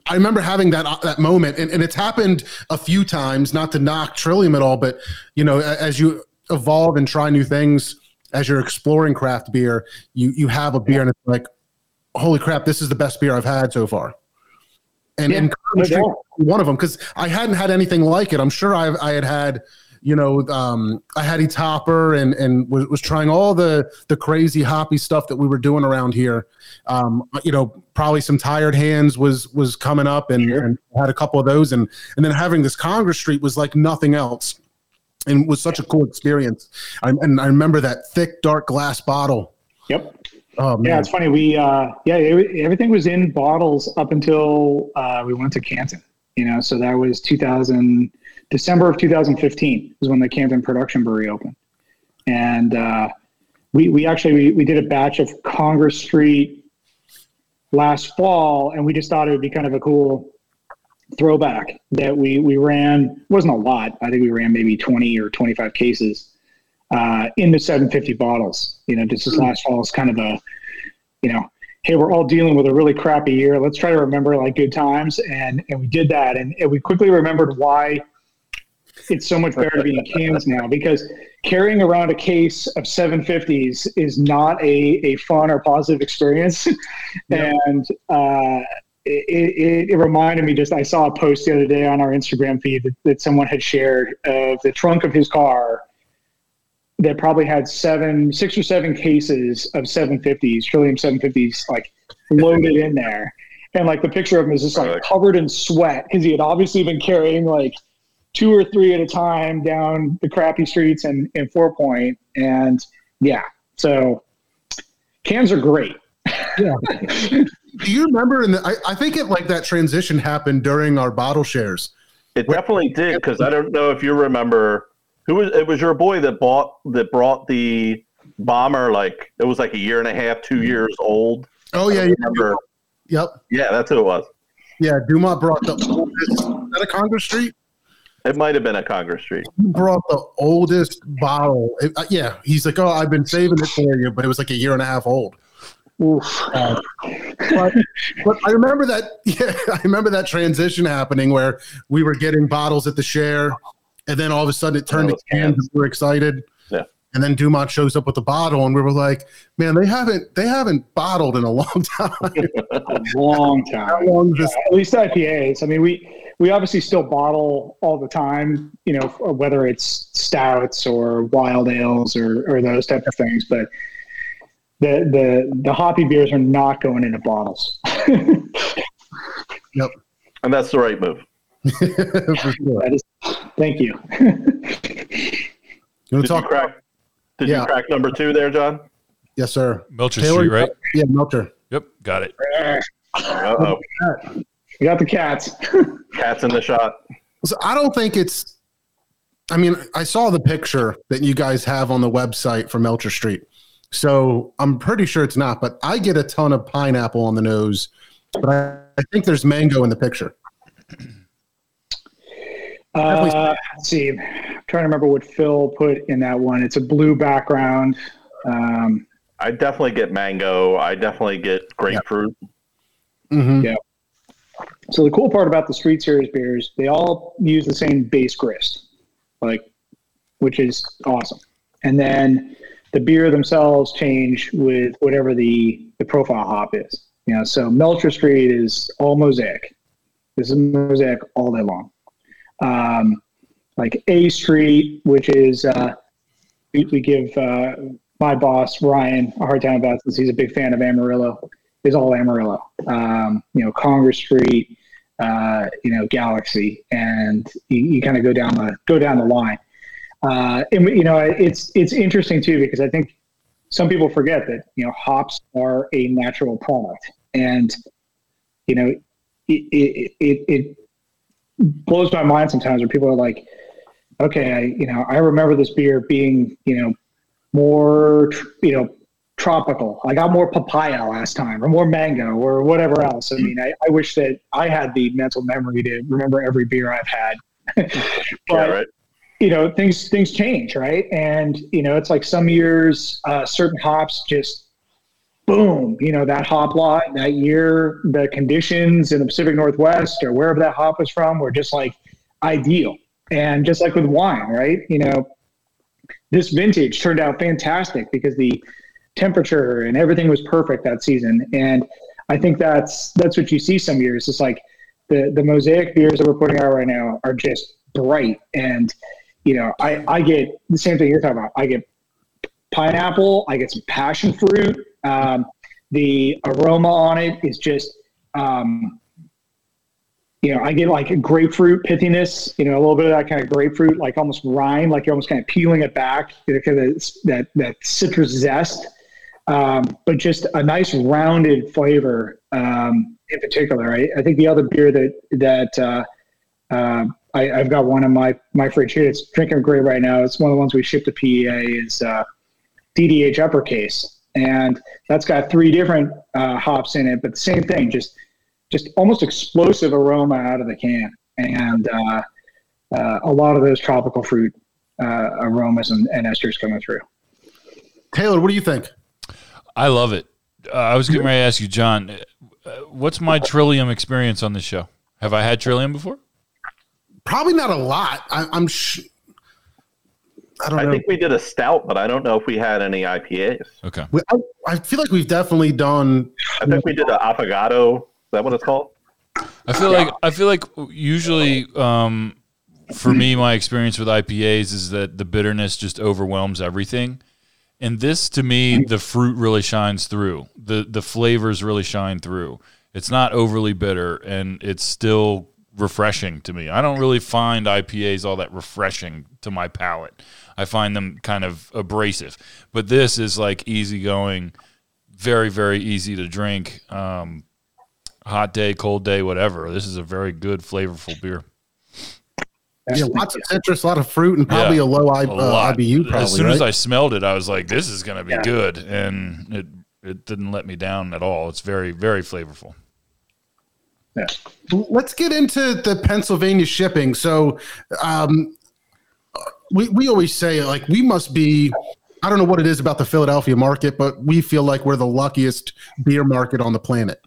I remember having that that moment, and, and it's happened a few times. Not to knock Trillium at all, but you know, as you evolve and try new things, as you're exploring craft beer, you you have a beer, and it's like, holy crap, this is the best beer I've had so far. And, Yeah, and no Congress Street doubt. was one of them because I hadn't had anything like it. I'm sure I I had had you know, um, I had a topper and and was, was trying all the the crazy hoppy stuff that we were doing around here. Um, you know, probably some tired hands was was coming up and, and had a couple of those and and then having this Congress Street was like nothing else, and was such a cool experience. I, and I remember that thick dark glass bottle. Yep. Oh Yeah, it's funny. We uh, yeah, it, everything was in bottles up until uh, we went to Canton. You know, so that was 2000 December of 2015 was when the Canton production brewery opened, and uh, we we actually we, we did a batch of Congress Street last fall, and we just thought it would be kind of a cool throwback that we we ran wasn't a lot. I think we ran maybe 20 or 25 cases uh, into 750 bottles. You know, just this last fall is kind of a, you know, hey, we're all dealing with a really crappy year. Let's try to remember like good times, and and we did that, and, and we quickly remembered why it's so much better to be in cans now because carrying around a case of 750s is not a, a fun or positive experience, and uh, it, it, it reminded me just I saw a post the other day on our Instagram feed that, that someone had shared of the trunk of his car that probably had seven, six or seven cases of 750s, Trillium 750s, like loaded in there. And like the picture of him is just like covered in sweat because he had obviously been carrying like two or three at a time down the crappy streets in, in Fort Point. And yeah, so cans are great. Yeah. do you remember? In the, I, I think it like that transition happened during our bottle shares. It definitely did because I don't know if you remember who was. It was your boy that bought that brought the bomber. Like it was like a year and a half, two years old. Oh yeah, don't yeah, remember. yep, Yeah, that's who it was. yeah. Dumont brought the oldest. Is that a Congress Street? It might have been a Congress Street. He brought the oldest bottle. It- uh, yeah, he's like, oh, I've been saving it for you, but it was like a year and a half old. Uh, but, but I remember that. Yeah, I remember that transition happening where we were getting bottles at the share, and then all of a sudden it turned to cans. cans. And we were excited. Yeah. And then Dumont shows up with the bottle, and we were like, "Man, they haven't they haven't bottled in a long time. A long time. How long is this?" at least IPAs. I mean, we we obviously still bottle all the time, you know, whether it's stouts or wild ales or, or those type of things. But the the the hoppy beers are not going into bottles. Yep. And that's the right move. For sure. That is, thank you. You Did talk? you crack? Did Yeah. you crack number two there, John? Yes, sir. Melcher Taylor, Street, right? Yeah, Melcher. Yep, got it. Uh oh, We got the cats. cats in the shot. So I don't think it's. I mean, I saw the picture that you guys have on the website for Melcher Street, so I'm pretty sure it's not. But I get a ton of pineapple on the nose, but I, I think there's mango in the picture. Uh, let's see. I'm trying to remember what Phil put in that one. It's a blue background. Um, I definitely get mango. I definitely get grapefruit. hmm Yeah. So the cool part about the Street Series beers, they all use the same base grist, like, which is awesome. And then the beer themselves change with whatever the the profile hop is. You know, so Melcher Street is all mosaic. This is mosaic all day long. Um, like A Street, which is uh, we, we give uh, my boss Ryan a hard time about since he's a big fan of Amarillo. Is all Amarillo. Um, you know, Congress Street, uh, you know, Galaxy, and you, you kind of go down the go down the line. Uh, and you know, it's it's interesting too because I think some people forget that you know hops are a natural product, and you know, it it, it, it blows my mind sometimes when people are like, okay, I, you know, I remember this beer being, you know, more, you know, tropical. I got more papaya last time or more mango or whatever else. I mean, I, I wish that I had the mental memory to remember every beer I've had. but, yeah, right. you know, things, things change. Right. And, you know, it's like some years, uh, certain hops just, boom, you know, that hop lot that year, the conditions in the Pacific Northwest or wherever that hop was from were just like ideal. And just like with wine, right? You know, this vintage turned out fantastic because the temperature and everything was perfect that season. And I think that's that's what you see some years. It's like the the mosaic beers that we're putting out right now are just bright and you know, I, I get the same thing you're talking about. I get pineapple, I get some passion fruit. Um, the aroma on it is just, um, you know, I get like a grapefruit pithiness, you know, a little bit of that kind of grapefruit, like almost rind, like you're almost kind of peeling it back, you know, kind of that, that citrus zest. Um, but just a nice rounded flavor um, in particular. I, I think the other beer that, that, uh, uh, I, I've got one in my, my fridge here. It's drinking great right now. It's one of the ones we shipped to PA is, uh, DDH uppercase, and that's got three different uh, hops in it, but the same thing, just just almost explosive aroma out of the can, and uh, uh, a lot of those tropical fruit aromas and, and esters coming through. Taylor, what do you think? I love it. Uh, I was getting ready to ask you, John, uh, what's my Trillium experience on this show? Have I had Trillium before? Probably not a lot. I, I'm. Sh- I don't know. I know. think we did a stout, but I don't know if we had any IPAs. Okay. We- I, I feel like we've definitely done. I think we did an affogato. Is that what it's called? I feel like I feel like usually um, for me my experience with IPAs is that the bitterness just overwhelms everything. And this to me the fruit really shines through. The the flavors really shine through. It's not overly bitter and it's still refreshing to me. I don't really find IPAs all that refreshing to my palate. I find them kind of abrasive. But this is like easygoing, very very easy to drink. Um, hot day, cold day, whatever. This is a very good, flavorful beer. Yeah, lots of citrus, a lot of fruit, and probably Yeah, a low I, A uh. IBU. Probably, as soon as? I smelled it, I was like, "This is going to be Yeah. good," and it it didn't let me down at all. It's very very flavorful. Yeah. let's get into the Pennsylvania shipping. So, um, we we always say like we must be. I don't know what it is about the Philadelphia market, but we feel like we're the luckiest beer market on the planet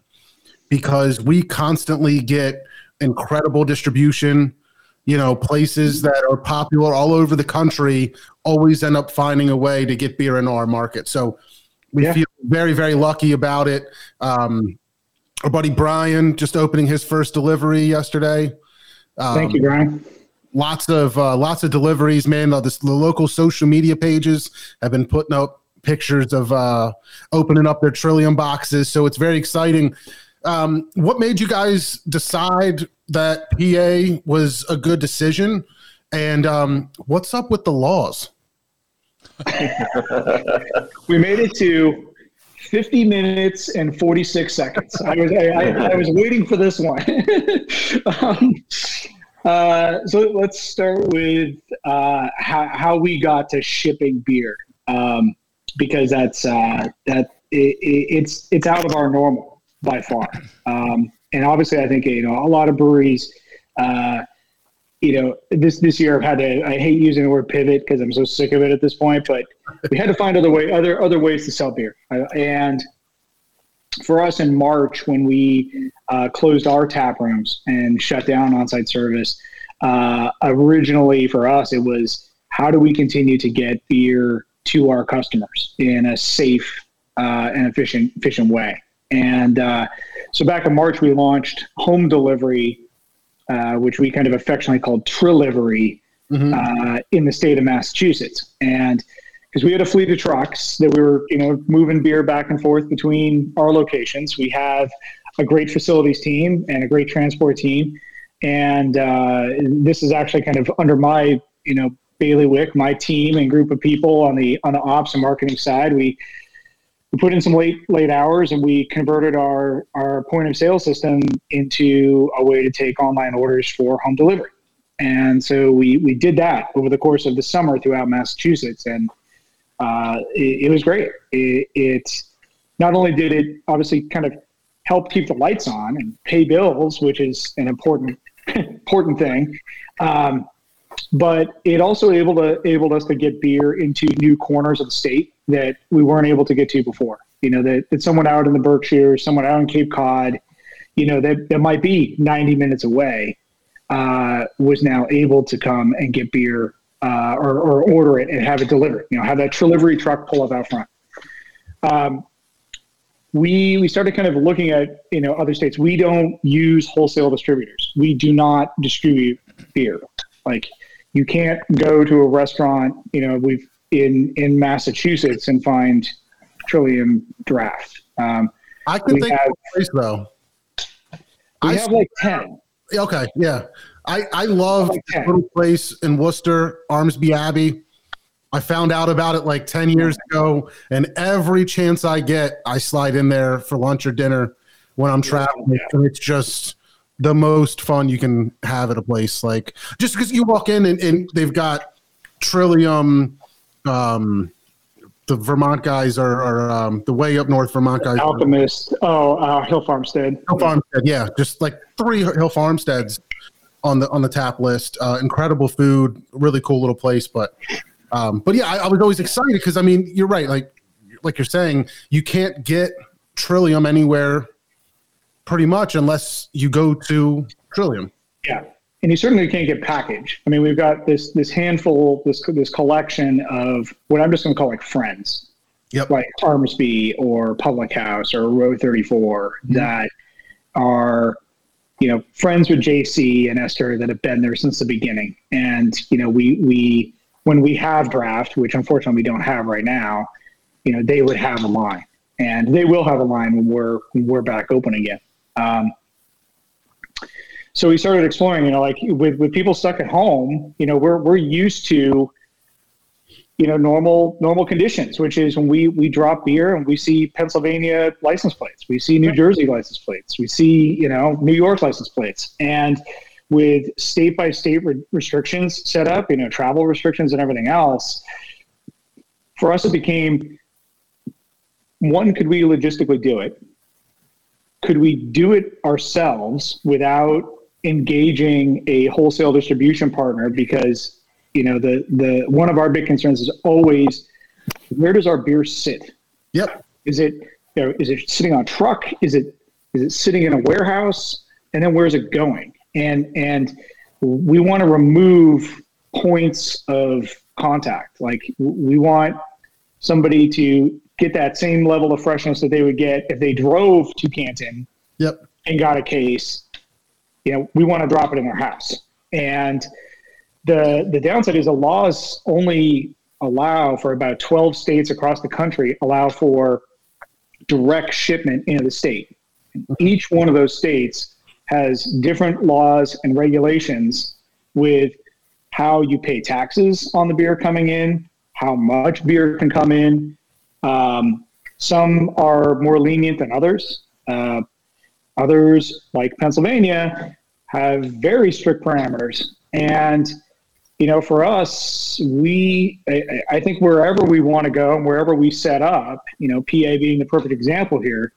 because we constantly get incredible distribution. You know, places that are popular all over the country always end up finding a way to get beer into our market. So we Yeah. feel very, very lucky about it. Um, our buddy Brian just opening his first delivery yesterday. Um, Thank you, Brian. Lots of uh, lots of deliveries, man. This, the local social media pages have been putting up pictures of uh, opening up their Trillium boxes, so it's very exciting. Um, what made you guys decide that PA was a good decision? And um, what's up with the laws? We made it to 50 minutes and 46 seconds. I was I, I, I was waiting for this one. um, uh, so let's start with uh, how, how we got to shipping beer, um, because that's uh, that it, it's it's out of our normal by far. Um, and obviously, I think you know a lot of breweries. Uh, you know, this this year I've had to. I hate using the word pivot because I'm so sick of it at this point. But we had to find other way, other other ways to sell beer. Uh, and for us in March, when we uh, closed our tap rooms and shut down on-site service, uh, originally for us it was how do we continue to get beer to our customers in a safe uh, and efficient efficient way. And uh, so back in March, we launched home delivery uh, which we kind of affectionately called Trilivery mm-hmm. uh, in the state of Massachusetts. And because we had a fleet of trucks that we were, you know, moving beer back and forth between our locations, we have a great facilities team and a great transport team. And uh, this is actually kind of under my, you know, bailiwick, my team and group of people on the on the ops and marketing side. We we put in some late late hours and we converted our our point of sale system into a way to take online orders for home delivery. And so we we did that over the course of the summer throughout massachusetts and uh, it, it, was great. It, it not only did it obviously kind of help keep the lights on and pay bills which is an important important thing um, but it also able to enabled us to get beer into new corners of the state that we weren't able to get to before. You know, that, that someone out in the Berkshires, someone out in Cape Cod, you know, that, that might be 90 minutes away, uh, was now able to come and get beer uh, or, or order it and have it delivered. You know, have that delivery truck pull up out front. Um, we we started kind of looking at you know other states. We don't use wholesale distributors. We do not distribute beer. Like you can't go to a restaurant. You know, we've in in Massachusetts and find Trillium Draft. Um, I can think have, of a place though. We I have like ten. Okay, yeah. I I love like this little place in Worcester, Armsby Abbey. I found out about it like ten years ago, and every chance I get, I slide in there for lunch or dinner when I'm traveling. Yeah. And it's just the most fun you can have at a place. Like just because you walk in and, and they've got Trillium um, the Vermont guys are, are um, the way up north Vermont guys. Alchemist. Oh, uh, Hill Farmstead. Hill Farmstead. Yeah, just like three Hill Farmsteads on the on the tap list. Uh, incredible food, really cool little place. But um, but yeah, I, I was always excited because I mean, you're right. Like like you're saying, you can't get Trillium anywhere, pretty much, unless you go to Trillium. Yeah and you certainly can't get package. I mean, we've got this this handful, this this collection of what I'm just going to call like friends, yep. like Armsby or Public House or Row 34 mm-hmm. that are, you know, friends with JC and Esther that have been there since the beginning. And you know, we we when we have draft, which unfortunately we don't have right now, you know, they would have a line, and they will have a line when we're when we're back open again. Um, so we started exploring you know like with with people stuck at home you know we're we're used to you know normal normal conditions which is when we we drop beer and we see pennsylvania license plates we see new jersey license plates we see you know new york license plates. And with state by state re- restrictions set up you know travel restrictions and everything else for us it became one could we logistically do it could we do it ourselves without engaging a wholesale distribution partner? Because you know the the one of our big concerns is always where does our beer sit? Yep. Is it you know, is it sitting on a truck? Is it is it sitting in a warehouse? And then where's it going? And and we want to remove points of contact. Like we want somebody to get that same level of freshness that they would get if they drove to canton yep and got a case you know, we want to drop it in their house. And the the downside is the laws only allow for about 12 states across the country allow for direct shipment into the state. Each one of those states has different laws and regulations with how you pay taxes on the beer coming in, how much beer can come in. Um, some are more lenient than others. Uh, others, like Pennsylvania, have very strict parameters. And, you know, for us, we, I, I think wherever we want to go and wherever we set up, you know, PA being the perfect example here,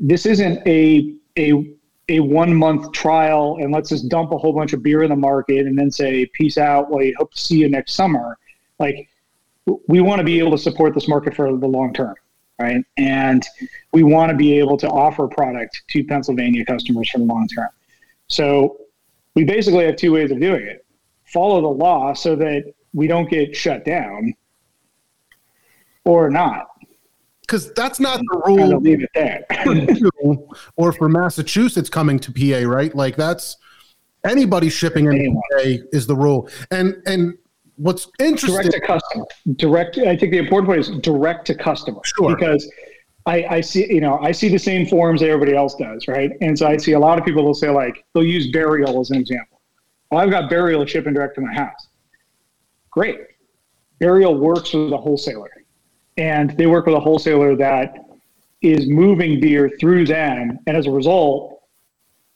this isn't a, a, a one month trial and let's just dump a whole bunch of beer in the market and then say, peace out. Well, hope to see you next summer. Like, we want to be able to support this market for the long term, right? And we want to be able to offer product to Pennsylvania customers for the long term. So we basically have two ways of doing it follow the law so that we don't get shut down or not. Because that's not the rule leave it there. for or for Massachusetts coming to PA, right? Like that's anybody shipping in PA is the rule. And and what's interesting direct to customer. Direct. I think the important point is direct to customer. Sure. Because I, I see, you know, I see the same forms that everybody else does, right? And so I see a lot of people will say like they'll use burial as an example. Well, I've got burial shipping direct to my house. Great. Burial works with a wholesaler, and they work with a wholesaler that is moving beer through them, and as a result,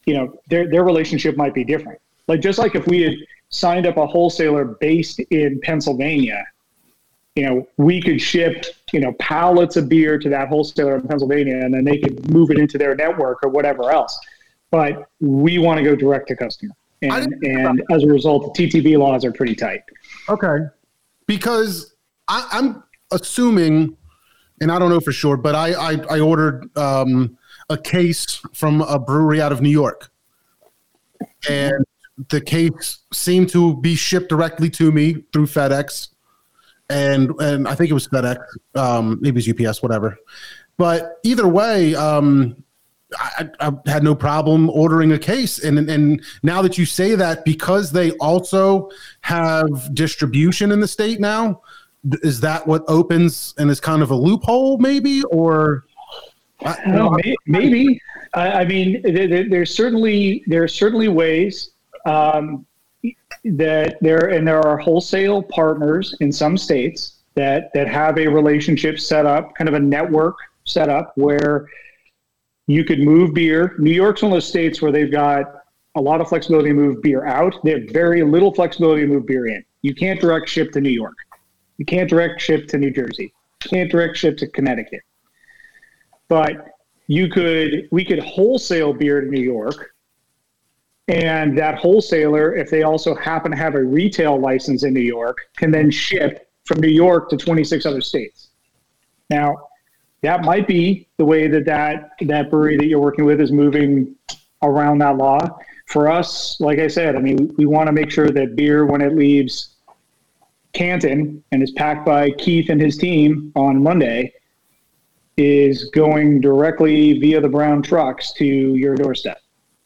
you know, their their relationship might be different. Like just like if we had signed up a wholesaler based in Pennsylvania, you know, we could ship, you know, pallets of beer to that wholesaler in Pennsylvania and then they could move it into their network or whatever else. But we want to go direct to customer. And, and as a result, the TTB laws are pretty tight. Okay. Because I, I'm assuming, and I don't know for sure, but I I, I ordered um, a case from a brewery out of New York, and the case seemed to be shipped directly to me through FedEx, and and I think it was FedEx, um, maybe it's UPS, whatever. But either way, um, I, I had no problem ordering a case, and and now that you say that, because they also have distribution in the state now, is that what opens and is kind of a loophole, maybe, or? I, maybe. I, mean, there- there's certainly there are certainly ways um, that there and there are wholesale partners in some states that that have a relationship set up, kind of a network set up where you could move beer. New York's one of those states where they've got a lot of flexibility to move beer out. They have very little flexibility to move beer in. You can't direct ship to New York. You can't direct ship to New Jersey. You can't direct ship to Connecticut but you could we could wholesale beer to New York and that wholesaler if they also happen to have a retail license in New York can then ship from New York to 26 other states. Now that might be the way that that that brewery that you're working with is moving around that law. For us like I said I mean we, we want to make sure that beer when it leaves Canton and is packed by Keith and his team on Monday is going directly via the brown trucks to your doorstep,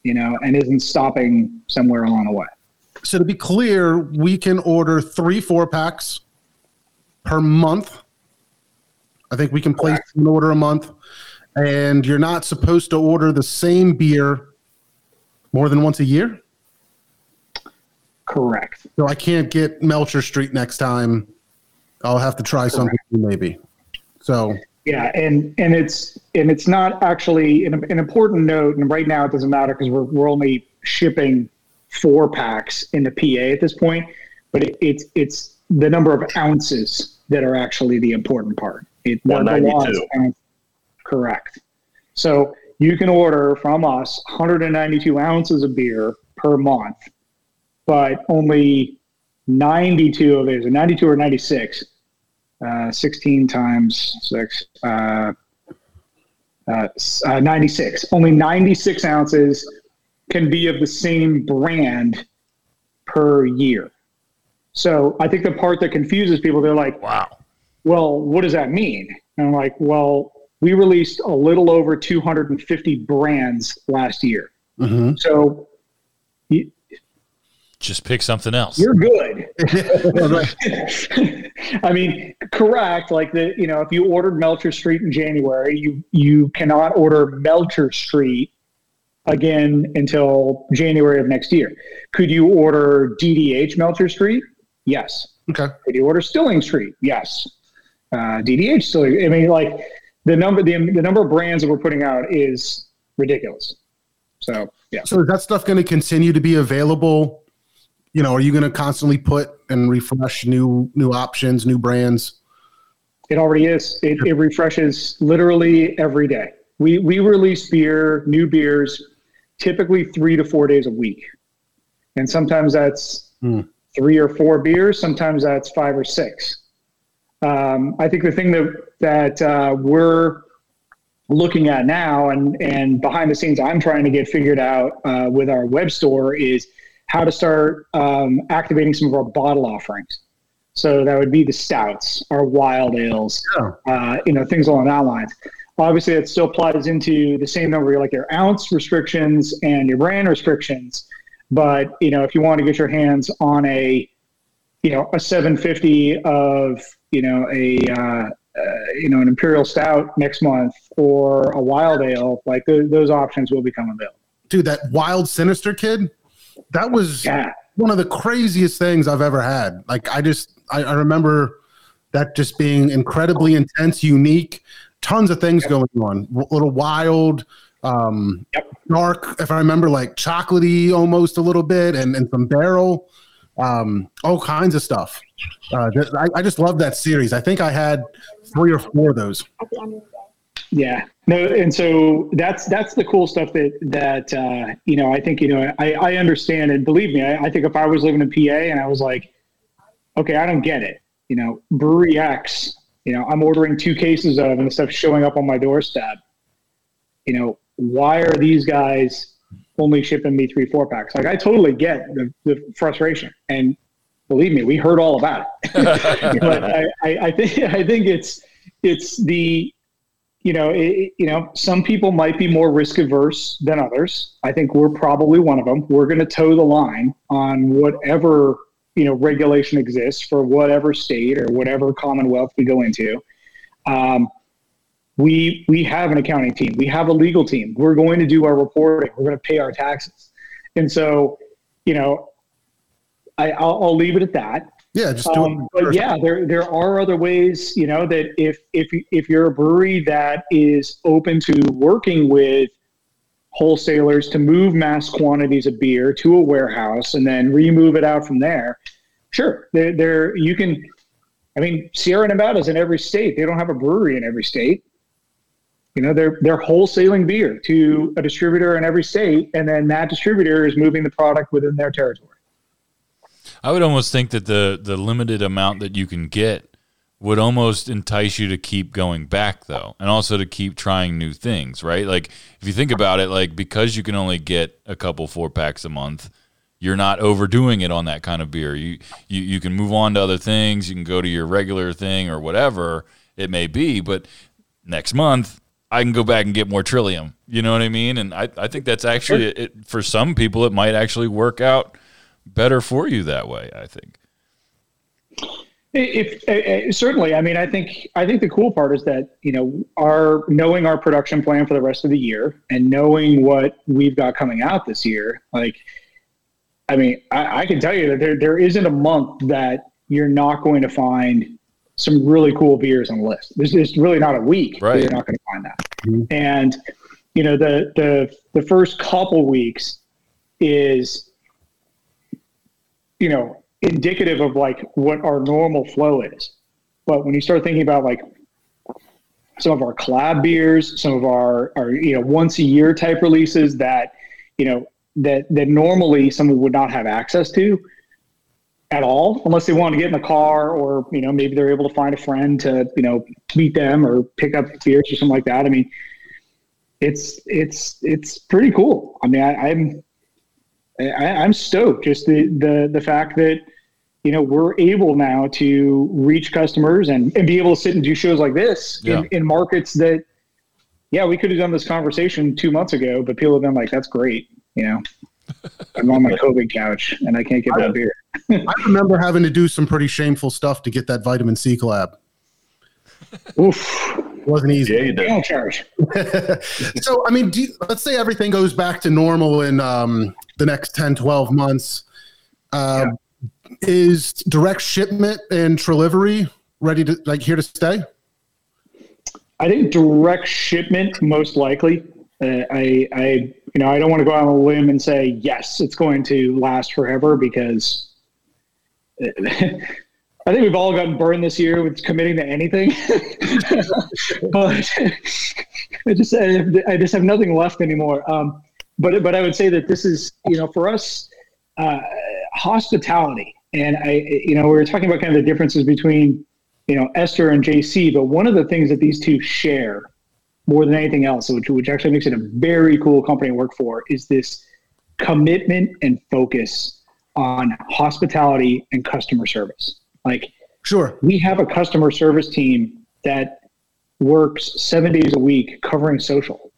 you know, and isn't stopping somewhere along the way. So to be clear, we can order three four packs per month. I think we can place an order a month, and you're not supposed to order the same beer more than once a year. Correct. So I can't get Melcher Street next time. I'll have to try something maybe. So Yeah, and and it's and it's not actually an, an important note. And right now it doesn't matter because we're we're only shipping four packs into PA at this point. But it, it's it's the number of ounces that are actually the important part. It, the- the law is 192. Correct. So you can order from us 192 ounces of beer per month, but only 92 of it is 92 or 96 uh, 16 times 6 uh, uh, uh, 96 only 96 ounces can be of the same brand per year so i think the part that confuses people they're like Wow. well what does that mean and i'm like well we released a little over 250 brands last year mhm. so Just pick something else. you're good. I mean, correct. Like the, you know, if you ordered Melcher Street in January, you you cannot order Melcher Street again until January of next year. Could you order DDH Melcher Street? Yes. Okay. Could you order Stilling Street? Yes. Uh, DDH Stilling. I mean, like the number the, the number of brands that we're putting out is ridiculous. So yeah. So is that stuff going to continue to be available? You know, are you going to constantly put and refresh new new options, new brands? It already is. It, it refreshes literally every day. We we release beer, new beers, typically three to four days a week, and sometimes that's Hmm. three or four beers. Sometimes that's five or six. Um, I think the thing that that uh, we're looking at now, and and behind the scenes, I'm trying to get figured out uh, with our web store is how to start um, activating some of our bottle offerings. So that would be the stouts, our wild ales, Yeah. uh, you know, things along that lines. Obviously, it still applies into the same number, like your ounce restrictions and your brand restrictions. But you know, if you want to get your hands on a, you know, a 750 of, you know, a, uh, uh, you know, an imperial stout next month or a wild ale, like th- those options will become available. Dude, that wild sinister kid, that was Yeah. one of the craziest things I've ever had. Like I just I, I remember that just being incredibly intense, unique, tons of things going on. A little wild, um, Yep. dark, if I remember, like chocolatey almost a little bit, and, and some barrel, um, all kinds of stuff. Uh, th- I, I just love that series. I think I had three or four of those. Yeah. No, and so that's that's the cool stuff that that uh, you know. I think you know. I, I understand and believe me. I, I think if I was living in PA and I was like, okay, I don't get it. You know, Brewery X. You know, I'm ordering two cases of and the stuff's showing up on my doorstep. You know, why are these guys only shipping me three four packs? Like, I totally get the, the frustration, and believe me, we heard all about it. but I, I, I think I think it's it's the you know, it, you know, some people might be more risk averse than others. I think we're probably one of them. We're going to toe the line on whatever you know regulation exists for whatever state or whatever commonwealth we go into. Um, we we have an accounting team. We have a legal team. We're going to do our reporting. We're going to pay our taxes, and so you know, I, I'll, I'll leave it at that. Yeah, just do Um, it. but yeah, there there are other ways, you know, that if if if you're a brewery that is open to working with wholesalers to move mass quantities of beer to a warehouse and then remove it out from there, sure, there there you can. I mean, Sierra Nevada's in every state. They don't have a brewery in every state. You know, they're they're wholesaling beer to a distributor in every state, and then that distributor is moving the product within their territory. I would almost think that the the limited amount that you can get would almost entice you to keep going back though and also to keep trying new things right? Like if you think about it like because you can only get a couple four packs a month you're not overdoing it on that kind of beer. You you, you can move on to other things. You can go to your regular thing or whatever it may be but next month i can go back and get more trillium. You know what i mean? And i, I think that's actually it, for some people it might actually work out better for you that way i think If, uh, uh, certainly, I mean, I think I think the cool part is that you know our knowing our production plan for the rest of the year and knowing what we've got coming out this year. Like, I mean, I, I can tell you that there there isn't a month that you're not going to find some really cool beers on the list. There's, there's really not a week Right. where you're not going to find that. And you know, the the the first couple weeks is you know indicative of like what our normal flow is. But when you start thinking about like some of our collab beers, some of our, our you know once a year type releases that you know that that normally someone would not have access to at all unless they want to get in the car or you know maybe they're able to find a friend to you know meet them or pick up beers or something like that. I mean, it's it's it's pretty cool. I mean, I, I'm I, I'm stoked just the the the fact that you know we're able now to reach customers and, and be able to sit and do shows like this Yeah. in, in markets that yeah we could have done this conversation two months ago but people have been like that's great you know I'm on my COVID couch and I can't get that beer. I remember having to do some pretty shameful stuff to get that vitamin C collab. Oof. It wasn't easy. Yeah, you did. Don't charge. so, I mean, do you, let's say everything goes back to normal in um, the next 10, 12 months. Uh, Is direct shipment and delivery ready to, like, here to stay? I think direct shipment most likely. Uh, I, I, you know, I don't want to go out on a limb and say yes, it's going to last forever because I think we've all gotten burned this year with committing to anything. but I just, I just have nothing left anymore. Um, but, but I would say that this is, you know, for us, uh, hospitality. And I, you know, we were talking about kind of the differences between, you know, Esther and JC, but one of the things that these two share more than anything else, which, which actually makes it a very cool company to work for, is this commitment and focus on hospitality and customer service. Like, Sure. we have a customer service team that works seven days a week covering social.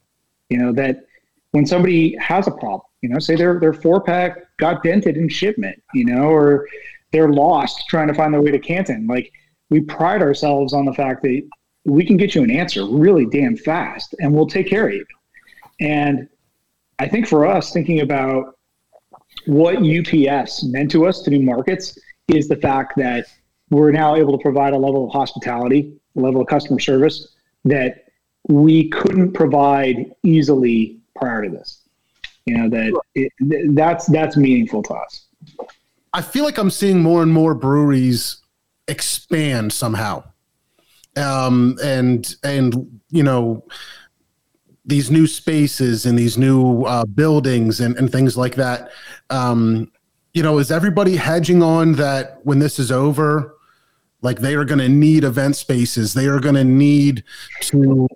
You know, that when somebody has a problem, you know, say their their four pack got dented in shipment, you know, or they're lost trying to find their way to Canton. Like we pride ourselves on the fact that we can get you an answer really damn fast and we'll take care of you. And I think for us, thinking about what UPS meant to us to new markets is the fact that we're now able to provide a level of hospitality, a level of customer service that we couldn't provide easily prior to this. You know that it, that's that's meaningful to us. I feel like I'm seeing more and more breweries expand somehow. Um, and, and, you know, these new spaces and these new uh, buildings and, and things like that. Um, you know, is everybody hedging on that when this is over? Like they are going to need event spaces. They are going to need to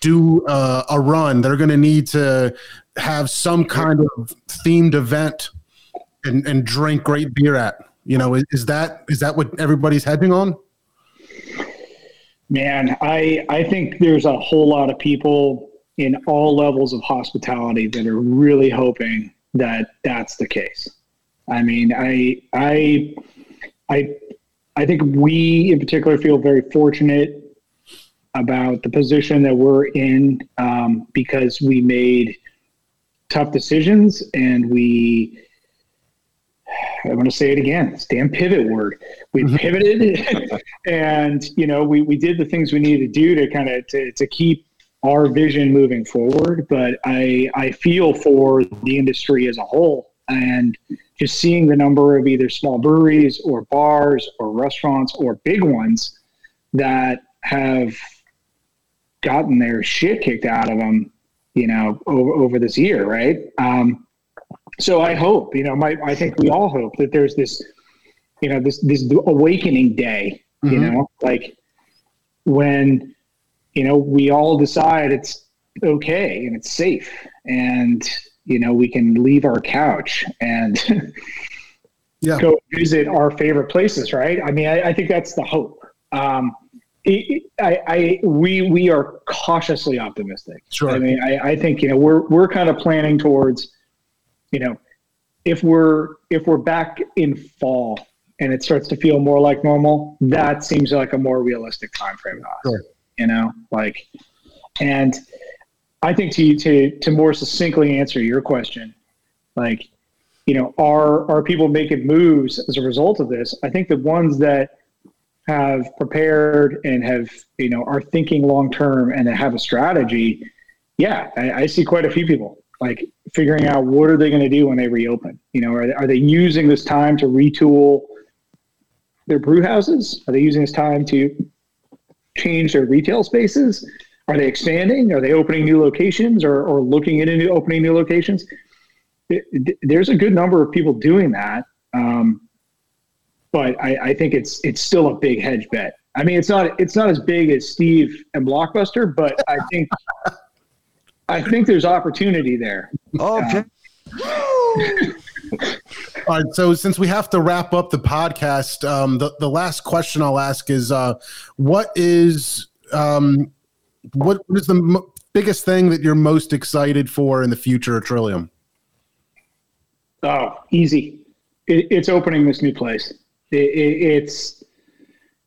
do uh, a run. They're going to need to have some kind of themed event and, and drink great beer at. You know, is, is that is that what everybody's hedging on? Man, I I think there's a whole lot of people in all levels of hospitality that are really hoping that that's the case. I mean, I I I I think we in particular feel very fortunate about the position that we're in um, because we made tough decisions and we I want to say it again. It's damn pivot word. We pivoted, and you know, we we did the things we needed to do to kind of to, to keep our vision moving forward. But I I feel for the industry as a whole, and just seeing the number of either small breweries or bars or restaurants or big ones that have gotten their shit kicked out of them, you know, over, over this year, right? Um, so I hope, you know, my, I think we all hope that there's this, you know, this, this awakening day, you Mhm. know, like when, you know, we all decide it's okay and it's safe and, you know, we can leave our couch and Yeah. go visit our favorite places, right? I mean, I, I think that's the hope. Um, it, I, I, we, we are cautiously optimistic. Sure. I mean, I, I think you know we're we're kind of planning towards, you know, if we're if we're back in fall and it starts to feel more like normal, that seems like a more realistic time frame to us. Sure. You know, like, and I think to to to more succinctly answer your question, like, you know, are are people making moves as a result of this? I think the ones that have prepared and have you know are thinking long term and have a strategy yeah I, I see quite a few people like figuring out what are they going to do when they reopen? You know are they, are they using this time to retool their brew houses? Are they using this time to change their retail spaces are they expanding are they opening new locations or, or looking into new opening new locations Th- th- there's a good number of people doing that um, but I, I think it's it's still a big hedge bet. I mean, it's not it's not as big as Steve and Blockbuster, but I think I think there's opportunity there. Okay. All right. So since we have to wrap up the podcast, um, the, the last question I'll ask is, uh, what is, um, what is the m- biggest thing that you're most excited for in the future of Trillium? Oh, easy. It, it's opening this new place. It, it, it's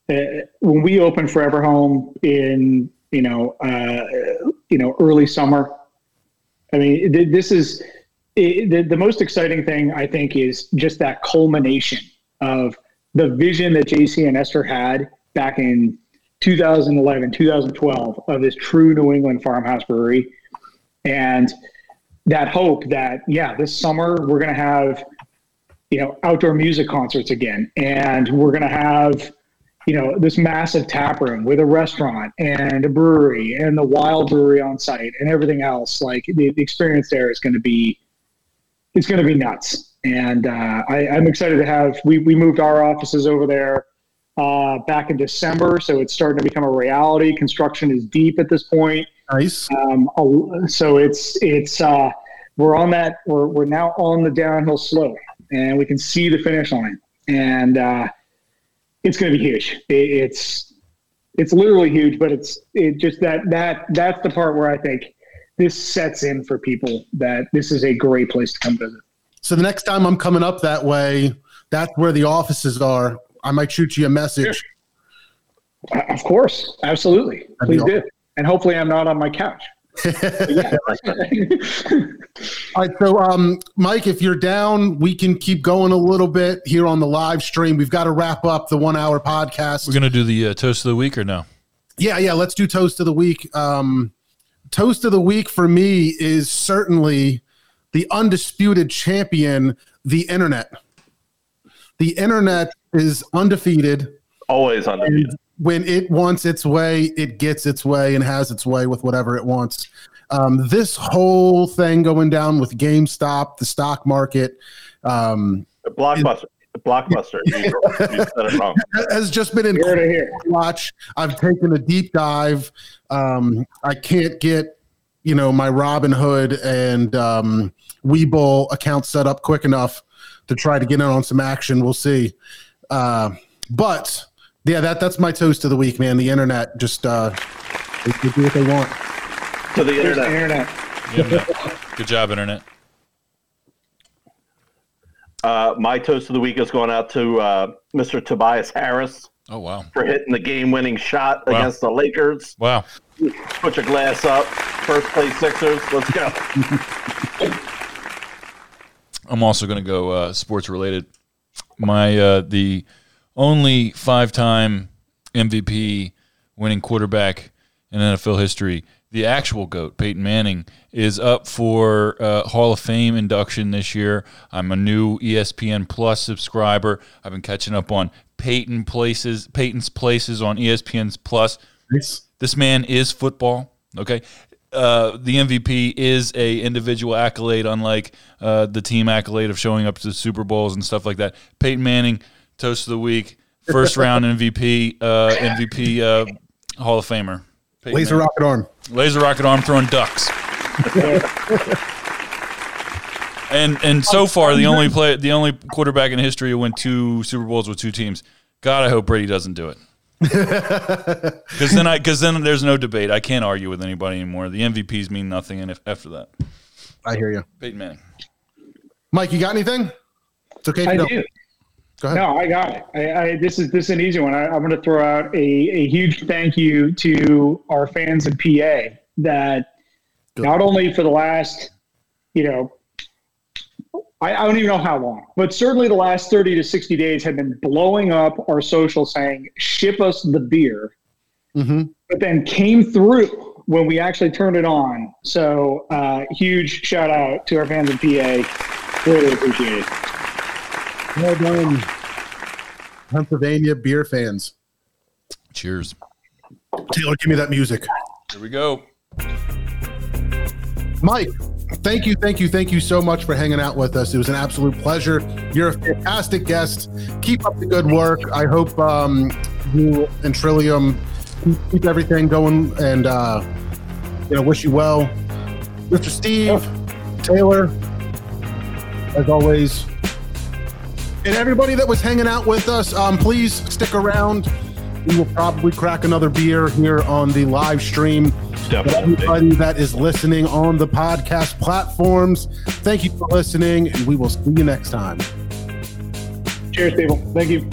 uh, when we opened Forever Home in you know uh, you know early summer. I mean, th- this is the the most exciting thing. I think is just that culmination of the vision that JC and Esther had back in 2011, 2012 of this true New England farmhouse brewery, and that hope that yeah, this summer we're going to have you know outdoor music concerts again, and we're going to have you know this massive tap room with a restaurant and a brewery and the wild brewery on site and everything else. Like the, the experience there is going to be it's going to be nuts. And uh, I, I'm excited to have we we moved our offices over there uh, back in December, so it's starting to become a reality. Construction is deep at this point. Nice. Um, so it's it's uh, we're on that we're we're now on the downhill slope, and we can see the finish line, and uh, it's going to be huge. It, it's it's literally huge, but it's it just that that that's the part where I think this sets in for people that this is a great place to come visit. So the next time I'm coming up that way, that's where the offices are. I might shoot you a message. Uh, Of course, absolutely, That'd be please do, and hopefully I'm not on my couch. All right, so um, Mike, if you're down, we can keep going a little bit here on the live stream. We've got to wrap up the one hour podcast. We're gonna do the uh, toast of the week or no? Yeah, yeah. Let's do toast of the week. Um, toast of the week for me is certainly the undisputed champion, the internet. The internet is undefeated. Always undefeated. When it wants its way, it gets its way and has its way with whatever it wants. Um, this whole thing going down with GameStop, the stock market, um, Blockbuster. Blockbuster. You, you it wrong. has just been in Here here. watch. I've taken a deep dive. Um, I can't get, you know, my Robinhood and um, Webull account set up quick enough to try to get in on some action. We'll see. Uh, but yeah, that that's my toast of the week, man. The internet just uh, they, they do what they want. To the There's the internet. internet. Internet. Good job, internet. Uh, my toast of the week is going out to uh, Mr. Tobias Harris Oh wow, for hitting the game-winning shot Wow. against the Lakers. wow. Put your glass up. First place Sixers. Let's go. I'm also going to go uh, sports related. My uh, the only five time MVP winning quarterback in NFL history, the actual goat Peyton Manning, is up for uh, Hall of Fame induction this year. I'm a new ESPN Plus subscriber. I've been catching up on Peyton places, Peyton's places on ESPN's Plus Nice. this man is football. Okay. Uh, the MVP is a individual accolade, unlike uh, the team accolade of showing up to Super Bowls and stuff like that. Peyton Manning, toast of the week, first round MVP, uh, MVP uh, Hall of Famer. Peyton Laser Manning. rocket arm. laser rocket arm throwing ducks. and and so far the only play the only quarterback in history who went two Super Bowls with two teams. God, I hope Brady doesn't do it. Because then I because then there's no debate. I can't argue with anybody anymore. The MVPs mean nothing, and if after that, I hear you, Peyton Manning. Mike. You got anything? It's okay if you I don't. Go ahead. No, I got it. I, I, this is this is an easy one. I, I'm going to throw out a, a huge thank you to our fans in PA that Good. not only for the last, you know, I, I don't even know how long, but certainly the last 30 to 60 days have been blowing up our social saying, ship us the beer, hmm but then came through when we actually turned it on. So uh, huge shout out to our fans in PA. Really appreciate it. Well done, Pennsylvania beer fans. Cheers. Taylor, give me that music. Here we go. Mike, thank you, thank you, thank you so much for hanging out with us. It was an absolute pleasure. You're a fantastic guest. Keep up the good work. I hope um, you and Trillium keep, everything going, and uh, you know, wish you well, Mr. Steve, Taylor, as always, and everybody that was hanging out with us. Um, please stick around. We will probably crack another beer here on the live stream. Definitely. Everybody that is listening on the podcast platforms, thank you for listening, and we will see you next time. Cheers, people. Thank you.